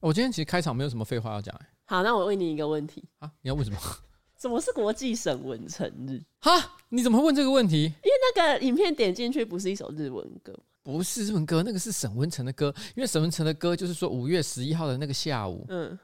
我今天其实开场没有什么废话要讲哎。好，那我问你一个问题啊，你要问什么？什么是国际沈文成日？哈，你怎么会问这个问题？因为那个影片点进去不是一首日文歌，不是日文歌，那个是沈文成的歌。因为沈文成的歌就是说五月十一号的那个下午。嗯。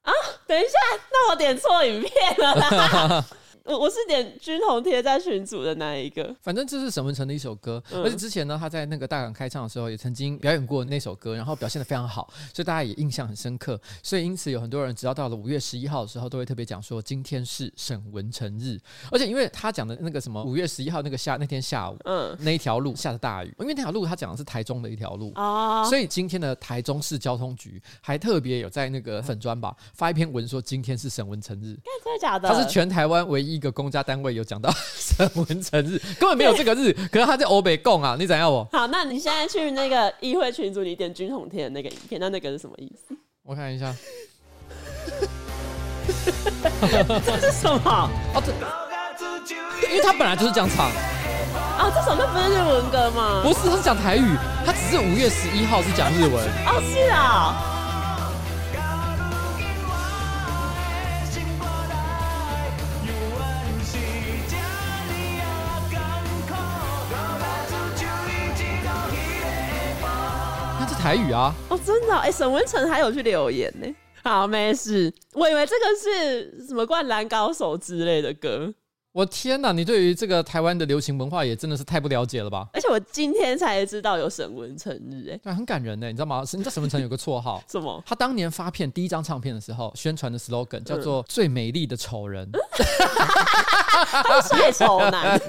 啊，等一下，那我点错影片了啦。我我是点军红贴在群组的那一个，反正这是沈文成的一首歌，嗯、而且之前呢，他在那个大港开唱的时候也曾经表演过那首歌，然后表现的非常好，所以大家也印象很深刻。所以因此有很多人只要到了五月十一号的时候，都会特别讲说今天是沈文成日。而且因为他讲的那个什么五月十一号那个下那天下午，嗯，那一条路下着大雨，因为那条路他讲的是台中的一条路啊，所以今天的台中市交通局还特别有在那个粉砖吧发一篇文说今天是沈文成日，真的假的？他是全台湾唯一。一个公家单位有讲到 沈文成日，根本没有这个日，可是他在欧北共啊，你怎样我？好，那你现在去那个议会群组，你点军统天的那个影片，那那个是什么意思？我看一下，这是什么？哦，这，因为他本来就是这样唱啊，这首歌不是日文歌吗？不是，他是讲台语，他只是五月十一号是讲日文。哦，是啊。台语啊！哦，真的，哎，沈文成还有去留言呢。好，没事，我以为这个是什么灌篮高手之类的歌。我天哪，你对于这个台湾的流行文化也真的是太不了解了吧？而且我今天才知道有沈文成日，哎，对，很感人呢，你知道吗？你知道沈文成有个绰号 什么？他当年发片第一张唱片的时候，宣传的 slogan 叫做“最美丽的丑人”，太丑男。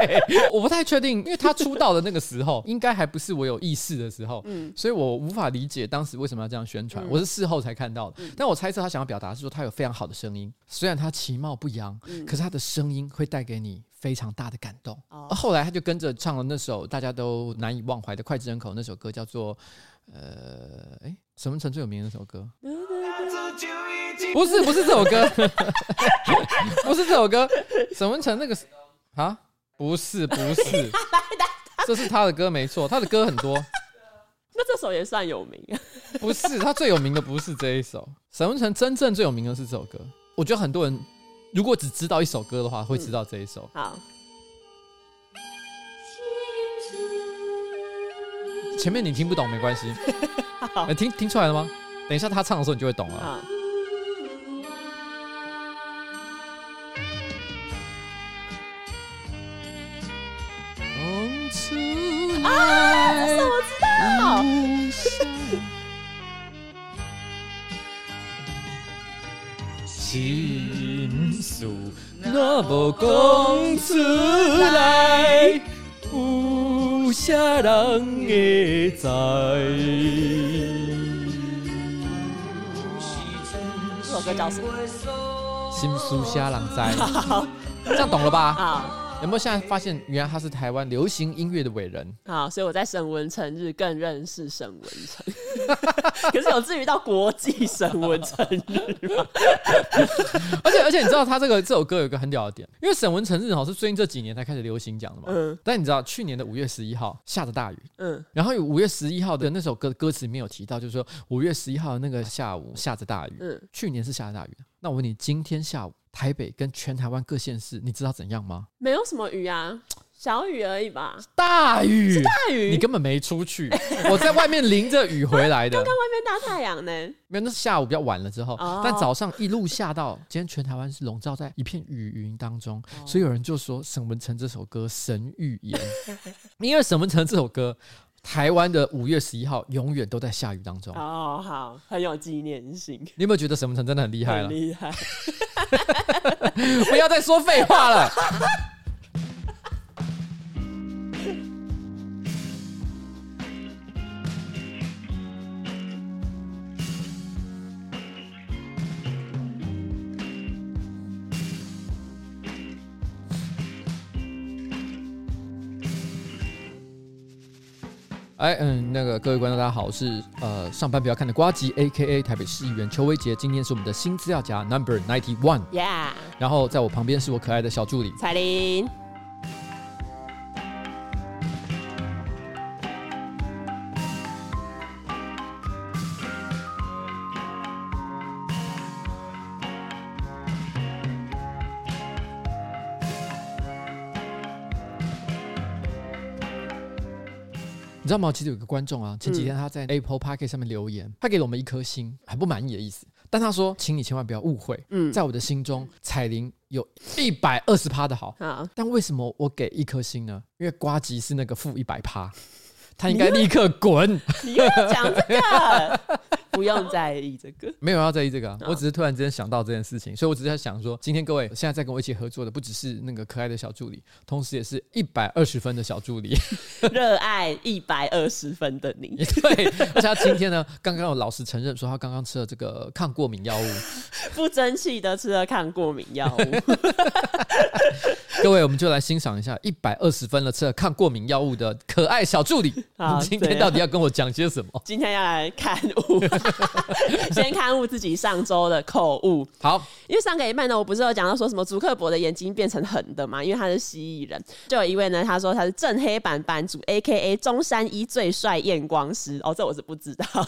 我不太确定，因为他出道的那个时候，应该还不是我有意识的时候，嗯，所以我无法理解当时为什么要这样宣传。我是事后才看到的，但我猜测他想要表达是说他有非常好的声音，虽然他其貌不扬，可是他的声音会带给你非常大的感动。而后来他就跟着唱了那首大家都难以忘怀的脍炙人口那首歌，叫做呃，哎，沈文成最有名的那首歌，不是不是这首歌，不是这首歌，沈文成那个啊。不是不是，这是他的歌没错，他的歌很多。那这首也算有名。不是，他最有名的不是这一首。沈文成真正最有名的是这首歌。我觉得很多人如果只知道一首歌的话，会知道这一首。好。前面你听不懂没关系。好。听听出来了吗？等一下他唱的时候你就会懂了。情 事若无讲出来，有啥人会知？这首歌叫什么？心事谁人知？这样懂了吧？有没有现在发现，原来他是台湾流行音乐的伟人？好，所以我在沈文成日更认识沈文成。可是有至于到国际沈文成日吗？而且而且你知道他这个这首歌有一个很屌的点，因为沈文成日好是最近这几年才开始流行讲的嘛。嗯。但你知道去年的五月十一号下着大雨。嗯。然后有五月十一号的那首歌歌词里面有提到，就是说五月十一号的那个下午下着大雨。嗯。去年是下着大雨。那我问你，今天下午？台北跟全台湾各县市，你知道怎样吗？没有什么雨啊，小雨而已吧。大雨，是大雨，你根本没出去。我在外面淋着雨回来的。刚刚外面大太阳呢？没有，那是下午比较晚了之后。哦、但早上一路下到今天，全台湾是笼罩在一片雨云当中。哦、所以有人就说沈文成这首歌神预言，因为沈文成这首歌。台湾的五月十一号永远都在下雨当中。哦，好，很有纪念性。你有没有觉得沈梦辰真的很厉害了？厉害。不要再说废话了。哎，嗯，那个各位观众，大家好，我是呃上班不要看的瓜吉，A.K.A 台北市议员邱威杰。今天是我们的新资料夹 Number Ninety One，Yeah。然后在我旁边是我可爱的小助理彩玲。知道吗？其实有个观众啊，前几天他在 Apple Podcast 上面留言，他给了我们一颗星，很不满意的意思。但他说，请你千万不要误会，嗯，在我的心中，彩铃有一百二十趴的好，好，但为什么我给一颗星呢？因为瓜吉是那个负一百趴。他应该立刻滚！你又要讲这个，不用在意这个，没有要在意这个啊。我只是突然之间想到这件事情，所以我只是在想说，今天各位现在在跟我一起合作的，不只是那个可爱的小助理，同时也是一百二十分的小助理，热爱一百二十分的你。对，而且他今天呢，刚刚有老实承认说，他刚刚吃了这个抗过敏药物，不争气的吃了抗过敏药物。各位，我们就来欣赏一下一百二十分了吃了抗过敏药物的可爱小助理。今天到底要跟我讲些什么？今天要来勘误，先勘误自己上周的口误。好，因为上个礼拜呢，我不是有讲到说什么祖克伯的眼睛变成横的嘛？因为他是蜥蜴人，就有一位呢，他说他是正黑板版主，A K A 中山一最帅验光师。哦，这我是不知道，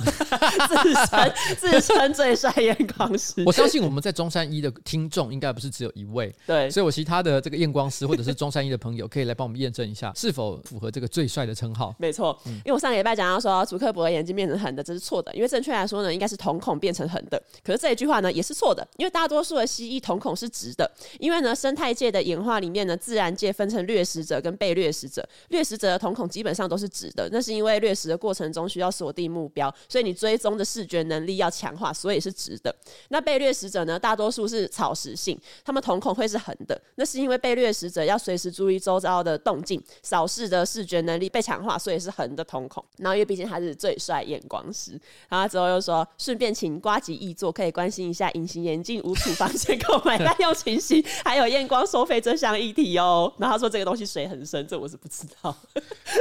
自称自称最帅验光师。我相信我们在中山一的听众应该不是只有一位，对，所以我其他的这个验光师或者是中山一的朋友，可以来帮我们验证一下是否符合这个最帅的称号。没错。因为我上个礼拜讲到说，祖克伯的眼睛变成横的，这是错的。因为正确来说呢，应该是瞳孔变成横的。可是这一句话呢，也是错的。因为大多数的蜥蜴瞳孔是直的。因为呢，生态界的演化里面呢，自然界分成掠食者跟被掠食者。掠食者的瞳孔基本上都是直的，那是因为掠食的过程中需要锁定目标，所以你追踪的视觉能力要强化，所以是直的。那被掠食者呢，大多数是草食性，他们瞳孔会是横的，那是因为被掠食者要随时注意周遭的动静，扫视的视觉能力被强化，所以是横的瞳孔。然后，因为毕竟他是最帅验光师，然后之后又说，顺便请瓜吉易作可以关心一下隐形眼镜无处方箋购买滥用情形，还有验光收费这项议题哦。然后他说这个东西水很深，这我是不知道。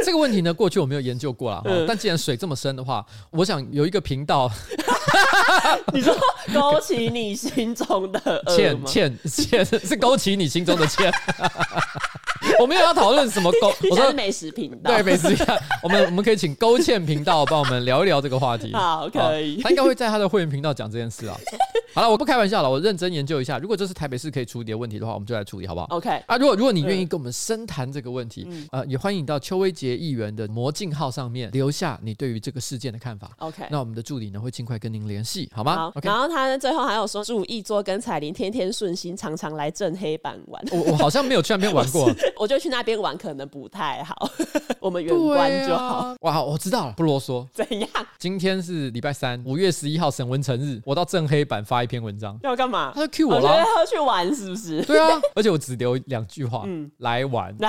这个问题呢，过去我没有研究过啦。嗯、但既然水这么深的话，我想有一个频道，你说勾起你心中的 欠欠欠，是勾起你心中的欠。我没有要讨论什么勾，我说美食频道，对美食频道，我们我们可以请勾芡频道帮我们聊一聊这个话题。好，可以。他应该会在他的会员频道讲这件事啊。好了，我不开玩笑了，我认真研究一下。如果这是台北市可以处理的问题的话，我们就来处理，好不好？OK。啊，如果如果你愿意跟我们深谈这个问题，嗯、呃，也欢迎到邱威杰议员的魔镜号上面留下你对于这个事件的看法。OK。那我们的助理呢会尽快跟您联系，好吗？好。Okay、然后他最后还有说，祝一桌跟彩铃天天顺心，常常来正黑板玩。我我好像没有去那边玩过，我，我就去那边玩，可能不太好。我们远观就好。啊、哇，我知道了，不啰嗦。怎样？今天是礼拜三，五月十一号沈文成日，我到正黑板发一篇文章。要干嘛？他就 cue 我了，他要去玩是不是？对啊，而且我只留两句话，嗯，来玩。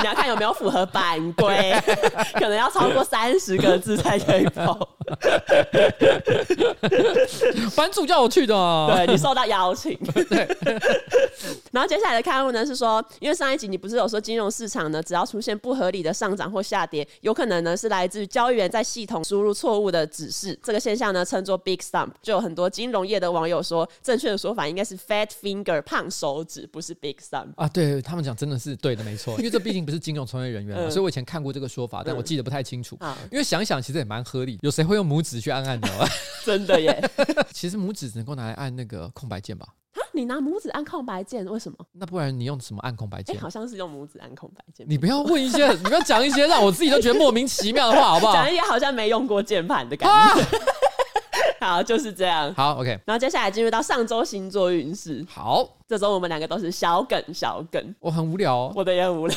你要看有没有符合版规，可能要超过三十个字才可以跑。版主叫我去的，对，你受到邀请。对。然后接下来的刊物呢是说，因为上一集你不是有说金融市场呢，只要出现不合理的上涨或下跌，有可能呢是来自于交易员在系统输入错误的指示。这个现象呢称作 big stump。就有很多金融业的网友说，正确的说法应该是 fat finger 胖手指，不是 big stump。啊，对他们讲真的是对的，没错。因为这毕竟不是金融从业人员嘛，嗯、所以我以前看过这个说法，但我记得不太清楚。嗯、因为想想，其实也蛮合理。有谁会用拇指去按按钮啊？真的耶！其实拇指只能够拿来按那个空白键吧？你拿拇指按空白键，为什么？那不然你用什么按空白键？好像是用拇指按空白键。你不要问一些，你不要讲一些让我自己都觉得莫名其妙的话，好不好？讲一些好像没用过键盘的感觉。好，就是这样。好，OK。然后接下来进入到上周星座运势。好，这周我们两个都是小梗，小梗。我很无聊哦，我的也很无聊，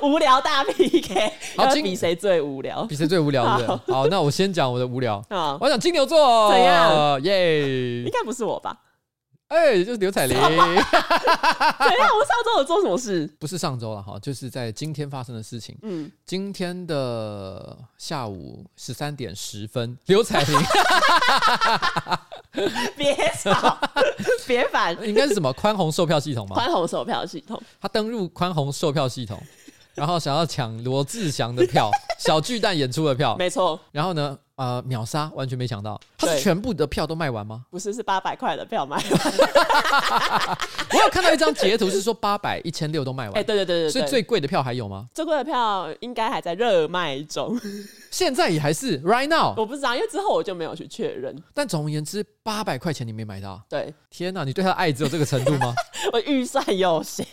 无聊大 PK。好，比谁最无聊？比谁最无聊的？好，那我先讲我的无聊。啊，我讲金牛座。怎样？耶！应该不是我吧？哎，就是刘彩玲。怎样？我上周有做什么事？不是上周了哈，就是在今天发生的事情。嗯，今天的下午十三点十分，刘彩玲。别吵，别烦。应该是什么宽宏售票系统吗？宽宏售票系统。他登入宽宏售票系统，然后想要抢罗志祥的票，小巨蛋演出的票。没错。然后呢？呃，秒杀，完全没想到，他是全部的票都卖完吗？不是，是八百块的票卖完。我有看到一张截图，是说八百、一千六都卖完。哎，对对对对，所以最贵的票还有吗？最贵的票应该还在热卖中，现在也还是 right now。我不知道，因为之后我就没有去确认。但总而言之，八百块钱你没买到。对，天哪，你对他的爱只有这个程度吗？我预算有限。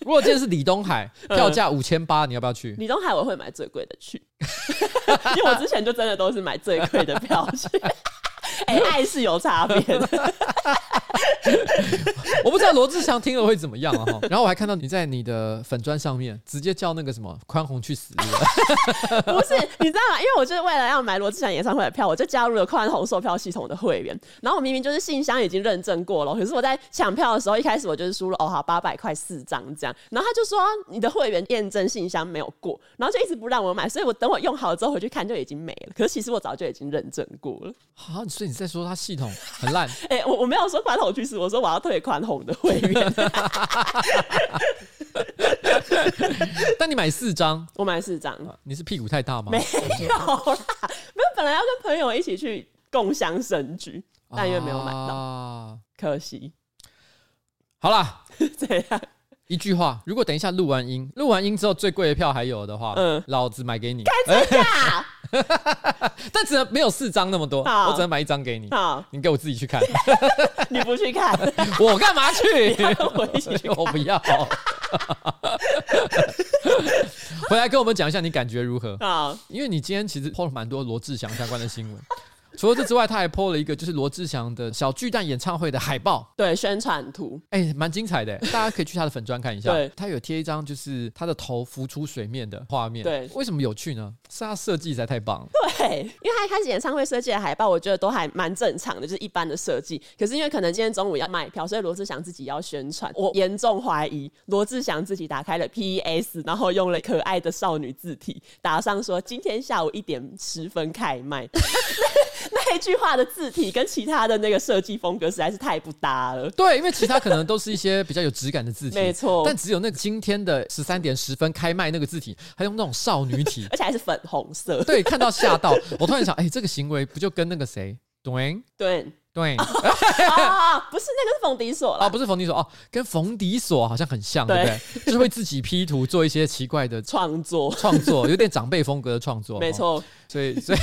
如果今天是李东海，票价五千八，你要不要去？李东海我会买最贵的去，因为我之前就真的都是买最贵的票 去。哎、爱是有差别的。我不知道罗志祥听了会怎么样啊？然后我还看到你在你的粉砖上面直接叫那个什么宽宏去死。不是，你知道吗？因为我就是为了要买罗志祥演唱会的票，我就加入了宽宏售票系统的会员。然后我明明就是信箱已经认证过了，可是我在抢票的时候，一开始我就是输了哦，好八百块四张这样。然后他就说你的会员验证信箱没有过，然后就一直不让我买。所以我等我用好了之后回去看就已经没了。可是其实我早就已经认证过了。好，所以你在说他系统很烂？哎、欸，我我没有说宽宏去死，我说我要退宽宏的会员。但你买四张，我买四张，你是屁股太大吗？没有啦，没有，本来要跟朋友一起去共享神居，但因为没有买到，啊、可惜。好啦，这样一句话，如果等一下录完音，录完音之后最贵的票还有的话，嗯，老子买给你。开真假？但只能没有四张那么多，我只能买一张给你。好，你给我自己去看。你不去看，我干嘛去？我一起去，我不要。回来跟我们讲一下你感觉如何？好，因为你今天其实 po 了蛮多罗志祥相关的新闻。除了这之外，他还 po 了一个就是罗志祥的小巨蛋演唱会的海报，对，宣传图，哎、欸，蛮精彩的，大家可以去他的粉砖看一下。对，他有贴一张就是他的头浮出水面的画面。对，为什么有趣呢？是他设计实在太棒了。对，因为他一开始演唱会设计的海报，我觉得都还蛮正常的，就是一般的设计。可是因为可能今天中午要卖票，所以罗志祥自己要宣传。我严重怀疑罗志祥自己打开了 PS，然后用了可爱的少女字体打上说：“今天下午一点十分开卖。”那一句话的字体跟其他的那个设计风格实在是太不搭了。对，因为其他可能都是一些比较有质感的字体，没错。但只有那个今天的十三点十分开卖那个字体，还用那种少女体，而且还是粉红色。对，看到吓到。我突然想，哎、欸，这个行为不就跟那个谁，对对对啊，不是那个是冯迪索啊，不是冯迪索哦，跟冯迪索好像很像，对，不对？就是会自己 P 图做一些奇怪的创作，创作有点长辈风格的创作，没错、哦。所以，所以。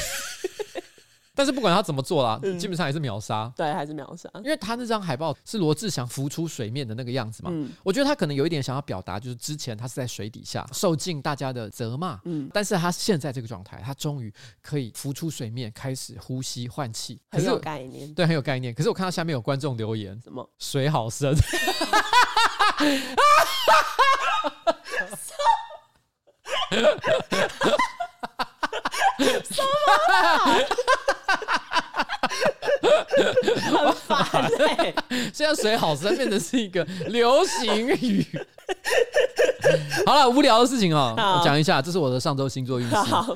但是不管他怎么做啦，嗯、基本上还是秒杀。对，还是秒杀。因为他那张海报是罗志祥浮出水面的那个样子嘛，嗯、我觉得他可能有一点想要表达，就是之前他是在水底下受尽大家的责骂，嗯，但是他现在这个状态，他终于可以浮出水面，开始呼吸换气，很有概念。对，很有概念。可是我看到下面有观众留言，什么水好深。什么？很烦哎！现在水好深，变成是一个流行语。好了，无聊的事情哦，我讲一下，这是我的上周星座运势。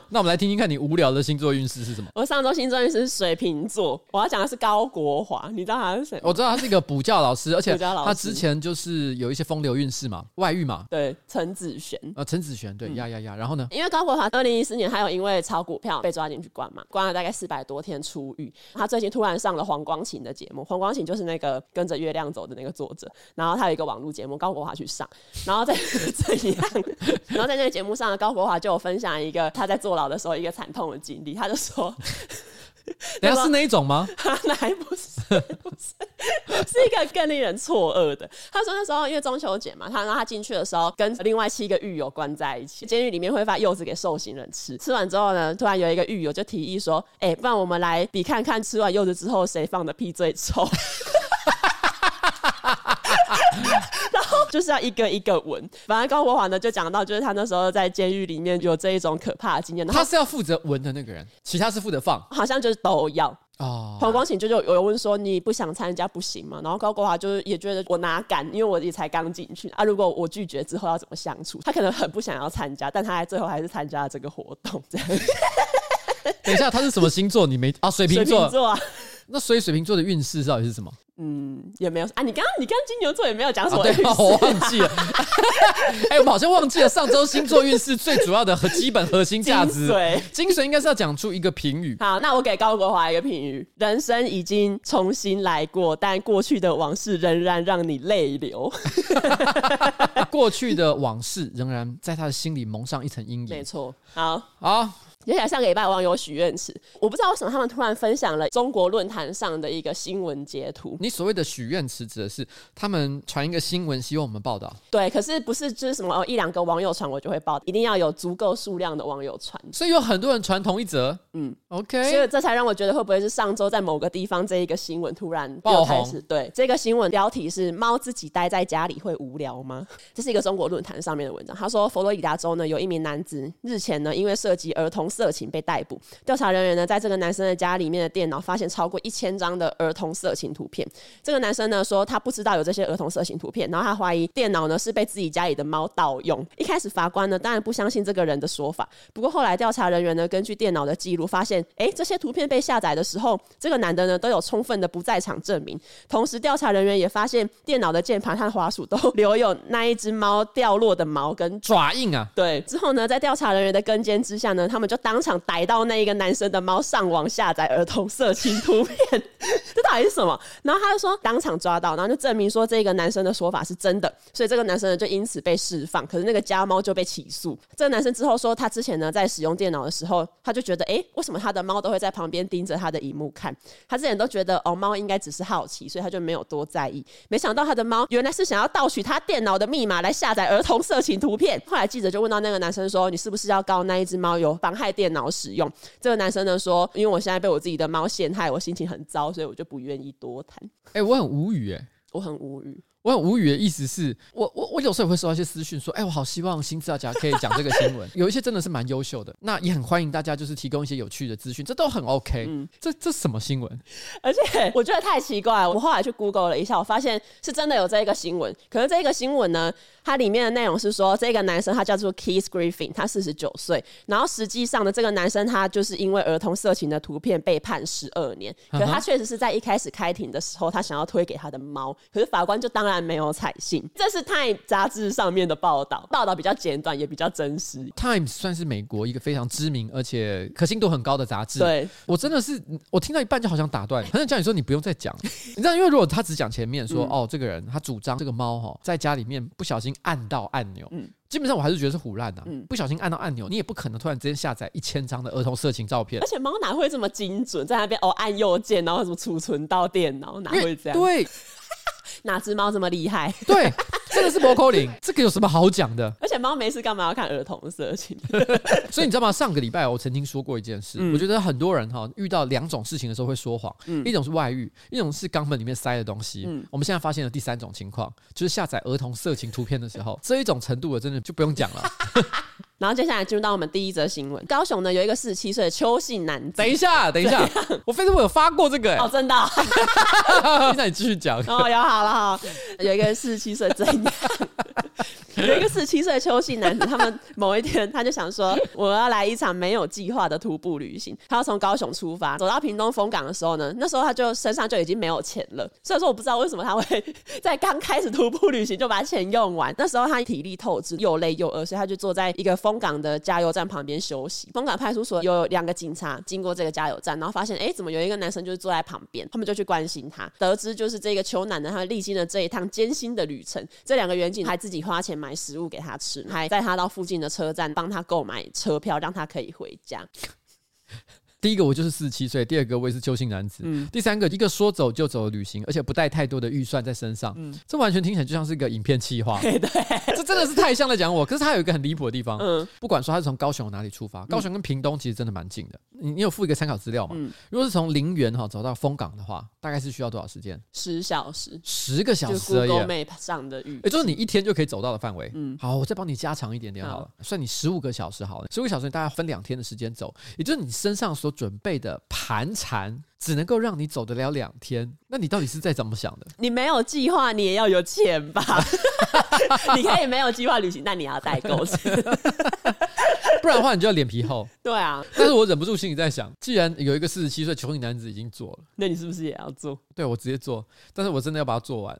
那我们来听听看你无聊的星座运势是什么？我上周星座运势是水瓶座，我要讲的是高国华，你知道他是谁？我知道他是一个补教老师，而且他之前就是有一些风流韵事嘛，外遇嘛。对，陈子璇。呃，陈子璇，对，呀呀呀，然后呢？因为高国华二零一四年他有因为炒股票被抓进去关嘛，关了大概四百多天出狱。他最近突然上了黄光芹的节目，黄光芹就是那个跟着月亮走的那个作者，然后他有一个网络节目，高国华去上，然后在。这样，然后在那个节目上，高国华就有分享一个他在坐牢的时候一个惨痛的经历。他就说：“ 等下是那一种吗？那还不是，不是，是一个更令人错愕的。他说那时候因为中秋节嘛，他让他进去的时候跟另外七个狱友关在一起，监狱里面会发柚子给受刑人吃。吃完之后呢，突然有一个狱友就提议说：‘哎、欸，不然我们来比看看吃完柚子之后谁放的屁最臭。’”就是要一个一个闻。反正高国华呢就讲到，就是他那时候在监狱里面有这一种可怕的经验。他是要负责闻的那个人，其他是负责放，好像就是都要哦。黄光芹就就有问说，你不想参加不行吗？然后高国华就是也觉得我哪敢，因为我也才刚进去啊。如果我拒绝之后要怎么相处？他可能很不想要参加，但他还最后还是参加了这个活动。这样。等一下，他是什么星座？你没啊？水瓶座。水瓶座啊。那所以水瓶座的运势到底是什么？嗯，也没有啊。你刚刚你刚金牛座也没有讲什么、啊对，我忘记了。哎、欸，我们好像忘记了上周星座运势最主要的和基本核心价值。对，精髓应该是要讲出一个评语。好，那我给高国华一个评语：人生已经重新来过，但过去的往事仍然让你泪流。过去的往事仍然在他的心里蒙上一层阴影。没错。好，好。接下来上个礼拜网友许愿池，我不知道为什么他们突然分享了中国论坛上的一个新闻截图。你所谓的许愿池指的是他们传一个新闻，希望我们报道。对，可是不是就是什么哦，一两个网友传我就会报，一定要有足够数量的网友传。所以有很多人传同一则，嗯，OK。所以这才让我觉得会不会是上周在某个地方这一个新闻突然爆红？对，这个新闻标题是“猫自己待在家里会无聊吗？”这是一个中国论坛上面的文章。他说，佛罗里达州呢有一名男子日前呢因为涉及儿童色情被逮捕。调查人员呢，在这个男生的家里面的电脑发现超过一千张的儿童色情图片。这个男生呢说，他不知道有这些儿童色情图片，然后他怀疑电脑呢是被自己家里的猫盗用。一开始法官呢当然不相信这个人的说法，不过后来调查人员呢根据电脑的记录发现，哎，这些图片被下载的时候，这个男的呢都有充分的不在场证明。同时，调查人员也发现电脑的键盘和滑鼠都留有那一只猫掉落的毛跟爪印啊。对，之后呢，在调查人员的跟监之下呢，他们就当场逮到。那一个男生的猫上网下载儿童色情图片，这到底是什么？然后他就说当场抓到，然后就证明说这个男生的说法是真的，所以这个男生呢就因此被释放。可是那个家猫就被起诉。这个男生之后说，他之前呢在使用电脑的时候，他就觉得，哎，为什么他的猫都会在旁边盯着他的荧幕看？他之前都觉得哦，猫应该只是好奇，所以他就没有多在意。没想到他的猫原来是想要盗取他电脑的密码来下载儿童色情图片。后来记者就问到那个男生说：“你是不是要告那一只猫有妨害电脑使用？”这个男生呢说：“因为我现在被我自己的猫陷害，我心情很糟，所以我就不愿意多谈。”哎，我很无语哎，我很无语。我很无语的意思是我我我有时候也会收到一些私讯说，哎，我好希望新资料夹可以讲这个新闻，有一些真的是蛮优秀的，那也很欢迎大家就是提供一些有趣的资讯，这都很 OK。嗯，这这什么新闻？而且我觉得太奇怪了，我后来去 Google 了一下，我发现是真的有这一个新闻。可是这个新闻呢，它里面的内容是说，这个男生他叫做 Keith Griffin，他四十九岁，然后实际上呢这个男生他就是因为儿童色情的图片被判十二年，可是他确实是在一开始开庭的时候，他想要推给他的猫，可是法官就当然没有采信。这是《Time》杂志上面的报道，报道比较简短，也比较真实。《Time》算是美国一个非常知名而且可信度很高的杂志。对，我真的是，我听到一半就好想打断，很想叫你说你不用再讲。你知道，因为如果他只讲前面说，嗯、哦，这个人他主张这个猫哈在家里面不小心按到按钮，嗯，基本上我还是觉得是胡乱的。嗯，不小心按到按钮，你也不可能突然之间下载一千张的儿童色情照片。而且猫哪会这么精准，在那边哦按右键，然后什么储存到电脑，哪会这样？对。哪只猫这么厉害？对，真的是摩扣林，这个有什么好讲的？而且猫没事干嘛要看儿童色情？所以你知道吗？上个礼拜我曾经说过一件事，嗯、我觉得很多人哈遇到两种事情的时候会说谎，嗯、一种是外遇，一种是肛门里面塞的东西。嗯、我们现在发现了第三种情况，就是下载儿童色情图片的时候，这一种程度的真的就不用讲了。然后接下来进入到我们第一则新闻，高雄呢有一个四十七岁的邱姓男子。等一下，等一下，我 Facebook 有发过这个哦，真的、哦。那你继续讲。哦，有好了哈，有一个四十七岁怎样？有一个十七岁的邱姓男子，他们某一天他就想说，我要来一场没有计划的徒步旅行。他要从高雄出发，走到屏东枫港的时候呢，那时候他就身上就已经没有钱了。所以说我不知道为什么他会 在刚开始徒步旅行就把钱用完。那时候他体力透支，又累又饿，所以他就坐在一个枫港的加油站旁边休息。枫港派出所有两个警察经过这个加油站，然后发现哎，怎么有一个男生就是坐在旁边？他们就去关心他，得知就是这个邱男的，他历经了这一趟艰辛的旅程。这两个员警还自己花钱买食物给他吃。还带他到附近的车站，帮他购买车票，让他可以回家。第一个我就是四十七岁，第二个我也是邱姓男子，嗯、第三个一个说走就走的旅行，而且不带太多的预算在身上，嗯、这完全听起来就像是一个影片企划。对，这真的是太像在讲我。可是他有一个很离谱的地方，嗯，不管说他是从高雄哪里出发，高雄跟屏东其实真的蛮近的。你你有附一个参考资料吗？嗯、如果是从林园哈走到风港的话，大概是需要多少时间？十小时，十个小时而已。Map 上的预，也就是你一天就可以走到的范围。嗯，好，我再帮你加长一点点好了，好算你十五个小时好了。十五个小时你大概分两天的时间走，也就是你身上所准备的。盘缠只能够让你走得了两天，那你到底是在怎么想的？你没有计划，你也要有钱吧？你可以没有计划旅行，但你要带够钱。不然的话你就要脸皮厚。对啊，但是我忍不住心里在想，既然有一个四十七岁穷苦男子已经做了，那你是不是也要做？对，我直接做，但是我真的要把它做完。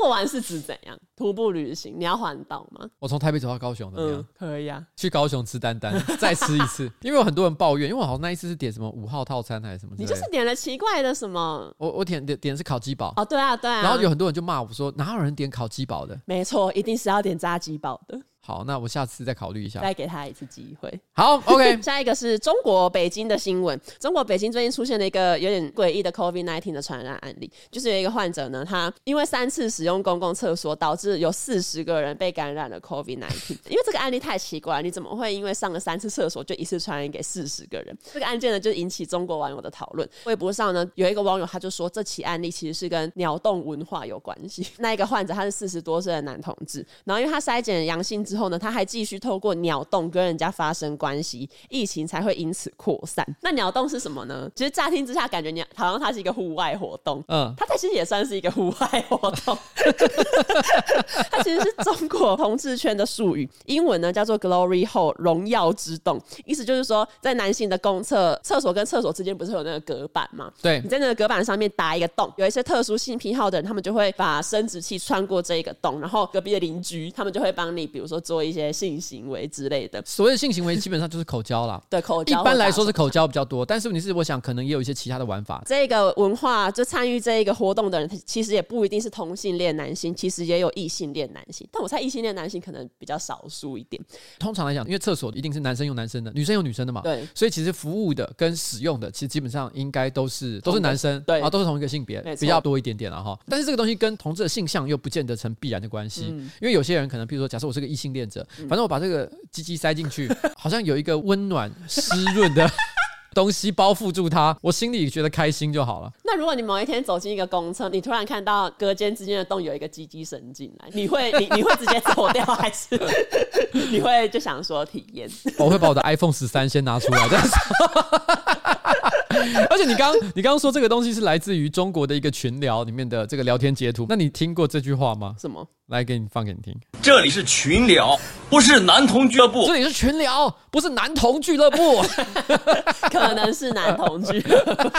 做完是指怎样？徒步旅行，你要环岛吗？我从台北走到高雄怎么样？嗯，可以啊。去高雄吃丹丹，再吃一次。因为有很多人抱怨，因为我好像那一次是点什么五号套餐还是什么？你就是点了奇怪的什么？我我点点点的是烤鸡堡。哦，对啊，对啊。然后有很多人就骂我说，哪有人点烤鸡堡的？没错，一定是要点炸鸡堡的。好，那我下次再考虑一下，再给他一次机会。好，OK。下一个是中国北京的新闻。中国北京最近出现了一个有点诡异的 COVID-19 的传染案例，就是有一个患者呢，他因为三次使用公共厕所，导致有四十个人被感染了 COVID-19。因为这个案例太奇怪，你怎么会因为上了三次厕所就一次传染给四十个人？这个案件呢，就引起中国网友的讨论。微博上呢，有一个网友他就说，这起案例其实是跟鸟洞文化有关系。那一个患者他是四十多岁的男同志，然后因为他筛检阳性之后呢，他还继续。透过鸟洞跟人家发生关系，疫情才会因此扩散。那鸟洞是什么呢？其实乍听之下感觉鸟好像它是一个户外活动，嗯，它其实也算是一个户外活动。它其实是中国同志圈的术语，英文呢叫做 Glory Hole 荣耀之洞，意思就是说，在男性的公厕厕所跟厕所之间不是有那个隔板吗？对，你在那个隔板上面打一个洞，有一些特殊性癖好的人，他们就会把生殖器穿过这一个洞，然后隔壁的邻居他们就会帮你，比如说做一些性。行为之类的，所谓的性行为基本上就是口交啦。对，口交一般来说是口交比较多，但是问题是，我想可能也有一些其他的玩法。这个文化就参与这一个活动的人，其实也不一定是同性恋男性，其实也有异性恋男性。但我猜异性恋男性可能比较少数一点。通常来讲，因为厕所一定是男生用男生的，女生用女生的嘛。对，所以其实服务的跟使用的，其实基本上应该都是都是男生，对啊，都是同一个性别，比较多一点点了哈。但是这个东西跟同志的性向又不见得成必然的关系，嗯、因为有些人可能，比如说，假设我是个异性恋者，反正我把这个鸡鸡塞进去，好像有一个温暖湿润的东西包覆住它，我心里觉得开心就好了。那如果你某一天走进一个公厕，你突然看到隔间之间的洞有一个鸡鸡伸进来，你会你你会直接走掉，还是 你会就想说体验？我会把我的 iPhone 十三先拿出来再说。而且你刚你刚刚说这个东西是来自于中国的一个群聊里面的这个聊天截图，那你听过这句话吗？什么？来给你放给你听。这里是群聊，不是男同俱乐部。这里是群聊，不是男同俱乐部。可能是男同俱乐部。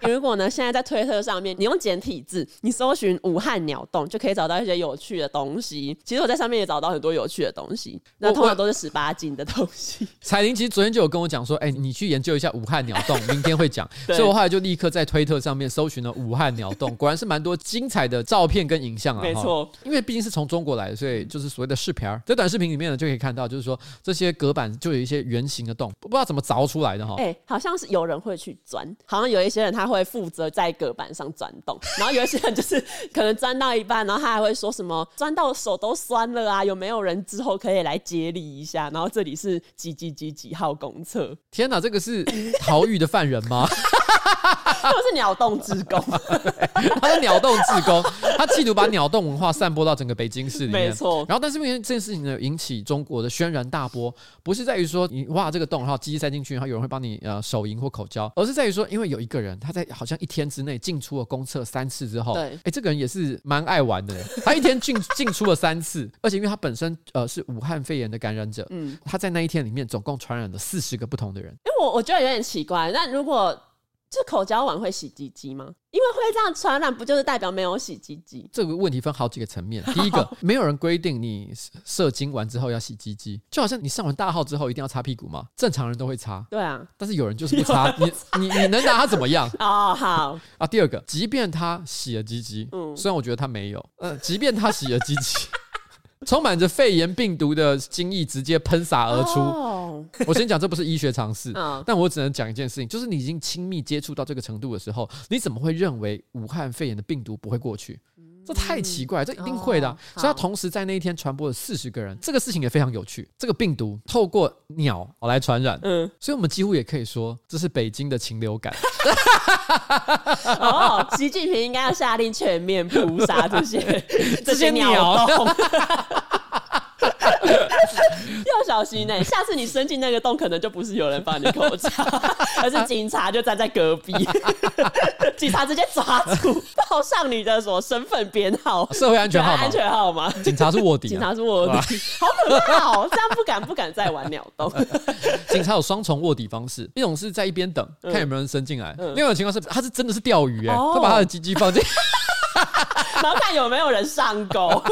如果呢，现在在推特上面，你用简体字，你搜寻武汉鸟洞，就可以找到一些有趣的东西。其实我在上面也找到很多有趣的东西，那通常都是十八禁的东西。彩玲其实昨天就有跟我讲说，哎、欸，你去研究一下武汉鸟洞，明天会讲。所以我后来就立刻在推特上面搜寻了武汉鸟洞，果然是蛮多精彩的照片跟影像啊。没错，因为毕竟是从中国来的，所以就是所谓的视频儿，在短视频里面呢，就可以看到，就是说这些隔板就有一些圆形的洞，不知道怎么凿出来的哈。哎，好像是有人会去钻，好像有一些人他会负责在隔板上钻洞，然后有一些人就是可能钻到一半，然后他还会说什么钻到手都酸了啊，有没有人之后可以来接力一下？然后这里是几几几几号公厕？天哪，这个是 逃狱的犯人吗？他是鸟洞志工，他是鸟洞志工，他企图把鸟洞文化散播到整个北京市里面。没错。然后，但是因为这件事情呢，引起中国的轩然大波，不是在于说你挖这个洞，然后鸡鸡塞进去，然后有人会帮你呃手淫或口交，而是在于说，因为有一个人他在好像一天之内进出了公厕三次之后，对，哎，这个人也是蛮爱玩的，他一天进进出了三次，而且因为他本身呃是武汉肺炎的感染者，嗯，他在那一天里面总共传染了四十个不同的人。因为我我觉得有点奇怪，那如果这口交完会洗鸡鸡吗？因为会这样传染，不就是代表没有洗鸡鸡？这个问题分好几个层面。第一个，没有人规定你射精完之后要洗鸡鸡，就好像你上完大号之后一定要擦屁股吗？正常人都会擦。对啊，但是有人就是不擦，你你你能拿他怎么样？哦，好啊。第二个，即便他洗了鸡鸡，嗯，虽然我觉得他没有，呃，即便他洗了鸡鸡。充满着肺炎病毒的精液直接喷洒而出。Oh. 我先讲，这不是医学常识，oh. 但我只能讲一件事情，就是你已经亲密接触到这个程度的时候，你怎么会认为武汉肺炎的病毒不会过去？这太奇怪，这一定会的。Oh, 所以，他同时在那一天传播了四十个人，这个事情也非常有趣。这个病毒透过鸟来传染，嗯，所以我们几乎也可以说，这是北京的禽流感。哦，习近平应该要下令全面扑杀这些 这些鸟洞。要小心呢、欸，下次你伸进那个洞，可能就不是有人放你口罩，而是警察就站在隔壁，警察直接抓住，报上你的什么身份编号、社会安全号码、安全号码。警察是卧底、啊，警察是卧底，好可怕哦！这样不敢不敢再玩鸟洞。警察有双重卧底方式，一种是在一边等，看有没有人伸进来；嗯、另外一种情况是，他是真的是钓鱼、欸，哎、哦，他把他的鸡鸡放进，然后看有没有人上钩。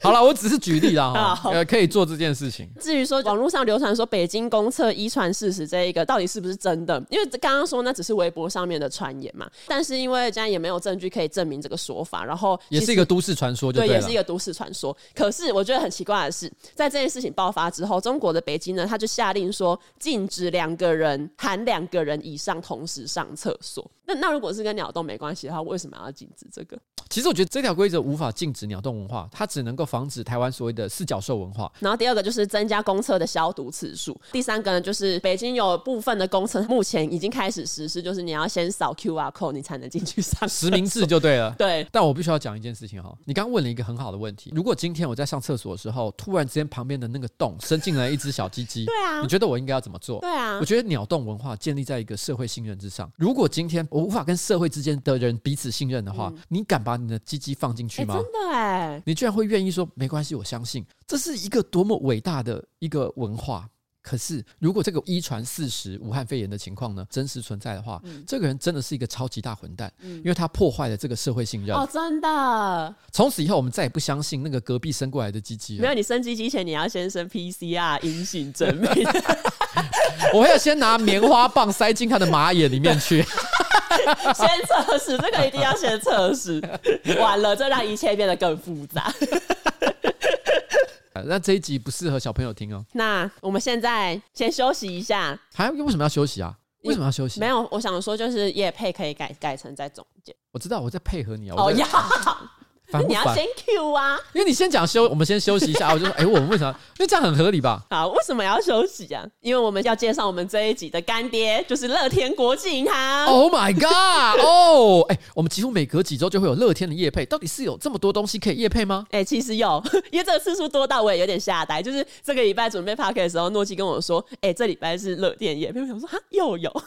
好了，我只是举例啦，哈，呃，可以做这件事情。至于说网络上流传说北京公厕一传事实这一个到底是不是真的？因为刚刚说那只是微博上面的传言嘛，但是因为现在也没有证据可以证明这个说法，然后也是一个都市传说，对，也是一个都市传说。可是我觉得很奇怪的是，在这件事情爆发之后，中国的北京呢，他就下令说禁止两个人含两个人以上同时上厕所。那那如果是跟鸟洞没关系的话，为什么要禁止这个？其实我觉得这条规则无法禁止鸟洞文化，它只能够防止台湾所谓的四角兽文化。然后第二个就是增加公厕的消毒次数。第三个呢，就是北京有部分的公厕目前已经开始实施，就是你要先扫 QR code，你才能进去上实名制就对了。对，但我必须要讲一件事情哈，你刚刚问了一个很好的问题。如果今天我在上厕所的时候，突然之间旁边的那个洞伸进来一只小鸡鸡，对啊，你觉得我应该要怎么做？对啊，我觉得鸟洞文化建立在一个社会信任之上。如果今天我无法跟社会之间的人彼此信任的话，嗯、你敢把你的鸡鸡放进进去吗？真的哎，你居然会愿意说没关系，我相信这是一个多么伟大的一个文化。可是，如果这个一传四十武汉肺炎的情况呢，真实存在的话，嗯、这个人真的是一个超级大混蛋，嗯、因为他破坏了这个社会信任。哦，真的。从此以后，我们再也不相信那个隔壁生过来的鸡鸡了。没有，你生鸡鸡前，你要先生 PCR 阴性证明。我要先拿棉花棒塞进他的马眼里面去。先测试，这个一定要先测试。完了，这让一切变得更复杂。那这一集不适合小朋友听哦。那我们现在先休息一下。还为什么要休息啊？为什么要休息？没有，我想说就是叶配可以改改成在总结。我知道我在配合你啊。哦呀。你要先 Q 啊，因为你先讲休，我们先休息一下。我就说，哎、欸，我们为什么？因为这样很合理吧？好，为什么要休息啊？因为我们要介绍我们这一集的干爹，就是乐天国际银行。Oh my god！哦，哎，我们几乎每隔几周就会有乐天的业配，到底是有这么多东西可以业配吗？哎、欸，其实有，因为这个次数多到我也有点吓呆。就是这个礼拜准备 Podcast 的时候，诺基跟我说，哎、欸，这礼拜是乐天业配，我想说哈，又有，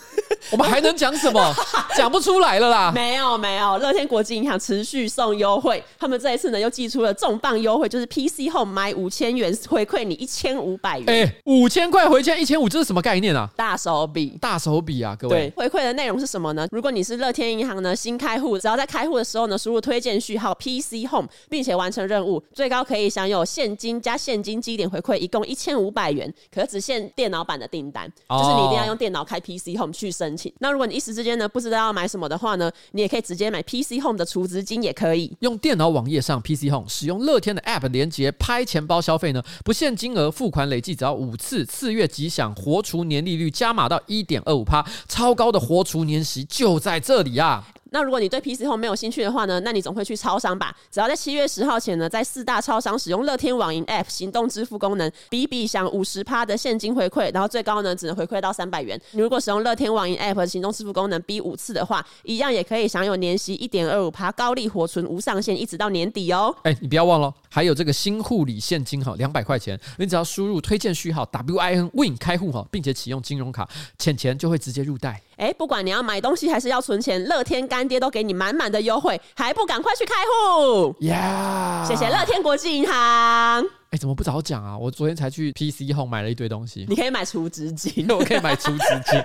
我们还能讲什么？讲不出来了啦。没有没有，乐天国际银行持续送优惠，他们这一次呢又。寄出了重磅优惠，就是 PC Home 买五千元回馈你一千五百元。哎、欸，五千块回馈一千五，这是什么概念啊？大手笔，大手笔啊！各位，对，回馈的内容是什么呢？如果你是乐天银行呢新开户，只要在开户的时候呢输入推荐序号 PC Home，并且完成任务，最高可以享有现金加现金积点回馈，一共一千五百元。可是只限电脑版的订单，哦、就是你一定要用电脑开 PC Home 去申请。那如果你一时之间呢不知道要买什么的话呢，你也可以直接买 PC Home 的储值金，也可以用电脑网页上 PC Home。使用乐天的 App 连接拍钱包消费呢，不限金额，付款累计只要五次，次月即享活除年利率加码到一点二五趴，超高的活除年息就在这里啊！那如果你对 PC Home 没有兴趣的话呢，那你总会去超商吧？只要在七月十号前呢，在四大超商使用乐天网银 App 行动支付功能，比比享五十趴的现金回馈，然后最高呢只能回馈到三百元。你如果使用乐天网银 App 行动支付功能比五次的话，一样也可以享有年息一点二五趴高利活存无上限，一直到年底哦。哎，你不要忘了，还有这个新护理现金哈，两百块钱，你只要输入推荐序号 WIN WIN 开户哈，并且启用金融卡，钱钱就会直接入袋。哎，不管你要买东西还是要存钱，乐天干爹都给你满满的优惠，还不赶快去开户呀!谢谢乐天国际银行。哎，怎么不早讲啊？我昨天才去 PC Home 买了一堆东西。你可以买储值金，我可以买储值金。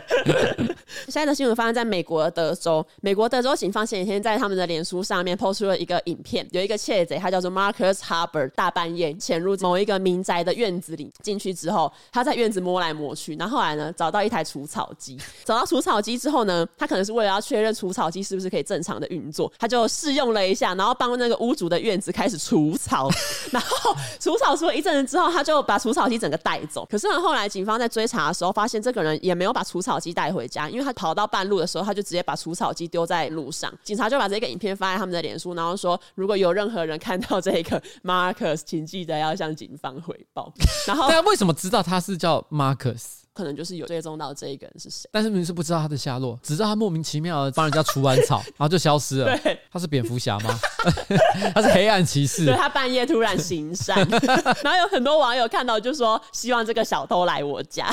现在的新闻发生在美国德州，美国德州警方前几天在他们的脸书上面 PO 出了一个影片，有一个窃贼，他叫做 Marcus Hubbard，大半夜潜入某一个民宅的院子里，进去之后，他在院子摸来摸去，然后后来呢，找到一台除草机，找到除草机之后呢，他可能是为了要确认除草机是不是可以正常的运作，他就试用了一下，然后帮那个屋主的院子开始除草，然后除草。说一阵子之后，他就把除草机整个带走。可是呢，后来警方在追查的时候，发现这个人也没有把除草机带回家，因为他跑到半路的时候，他就直接把除草机丢在路上。警察就把这个影片发在他们的脸书，然后说，如果有任何人看到这个 Marcus，请记得要向警方回报。然后，大家为什么知道他是叫 Marcus？可能就是有追踪到这一个人是谁。但是明明是不知道他的下落，只知道他莫名其妙的帮人家除完草，然后就消失了。对，他是蝙蝠侠吗？他是黑暗骑士。对，他半夜突然行善，然后有很多网友看到就说希望这个小偷来我家，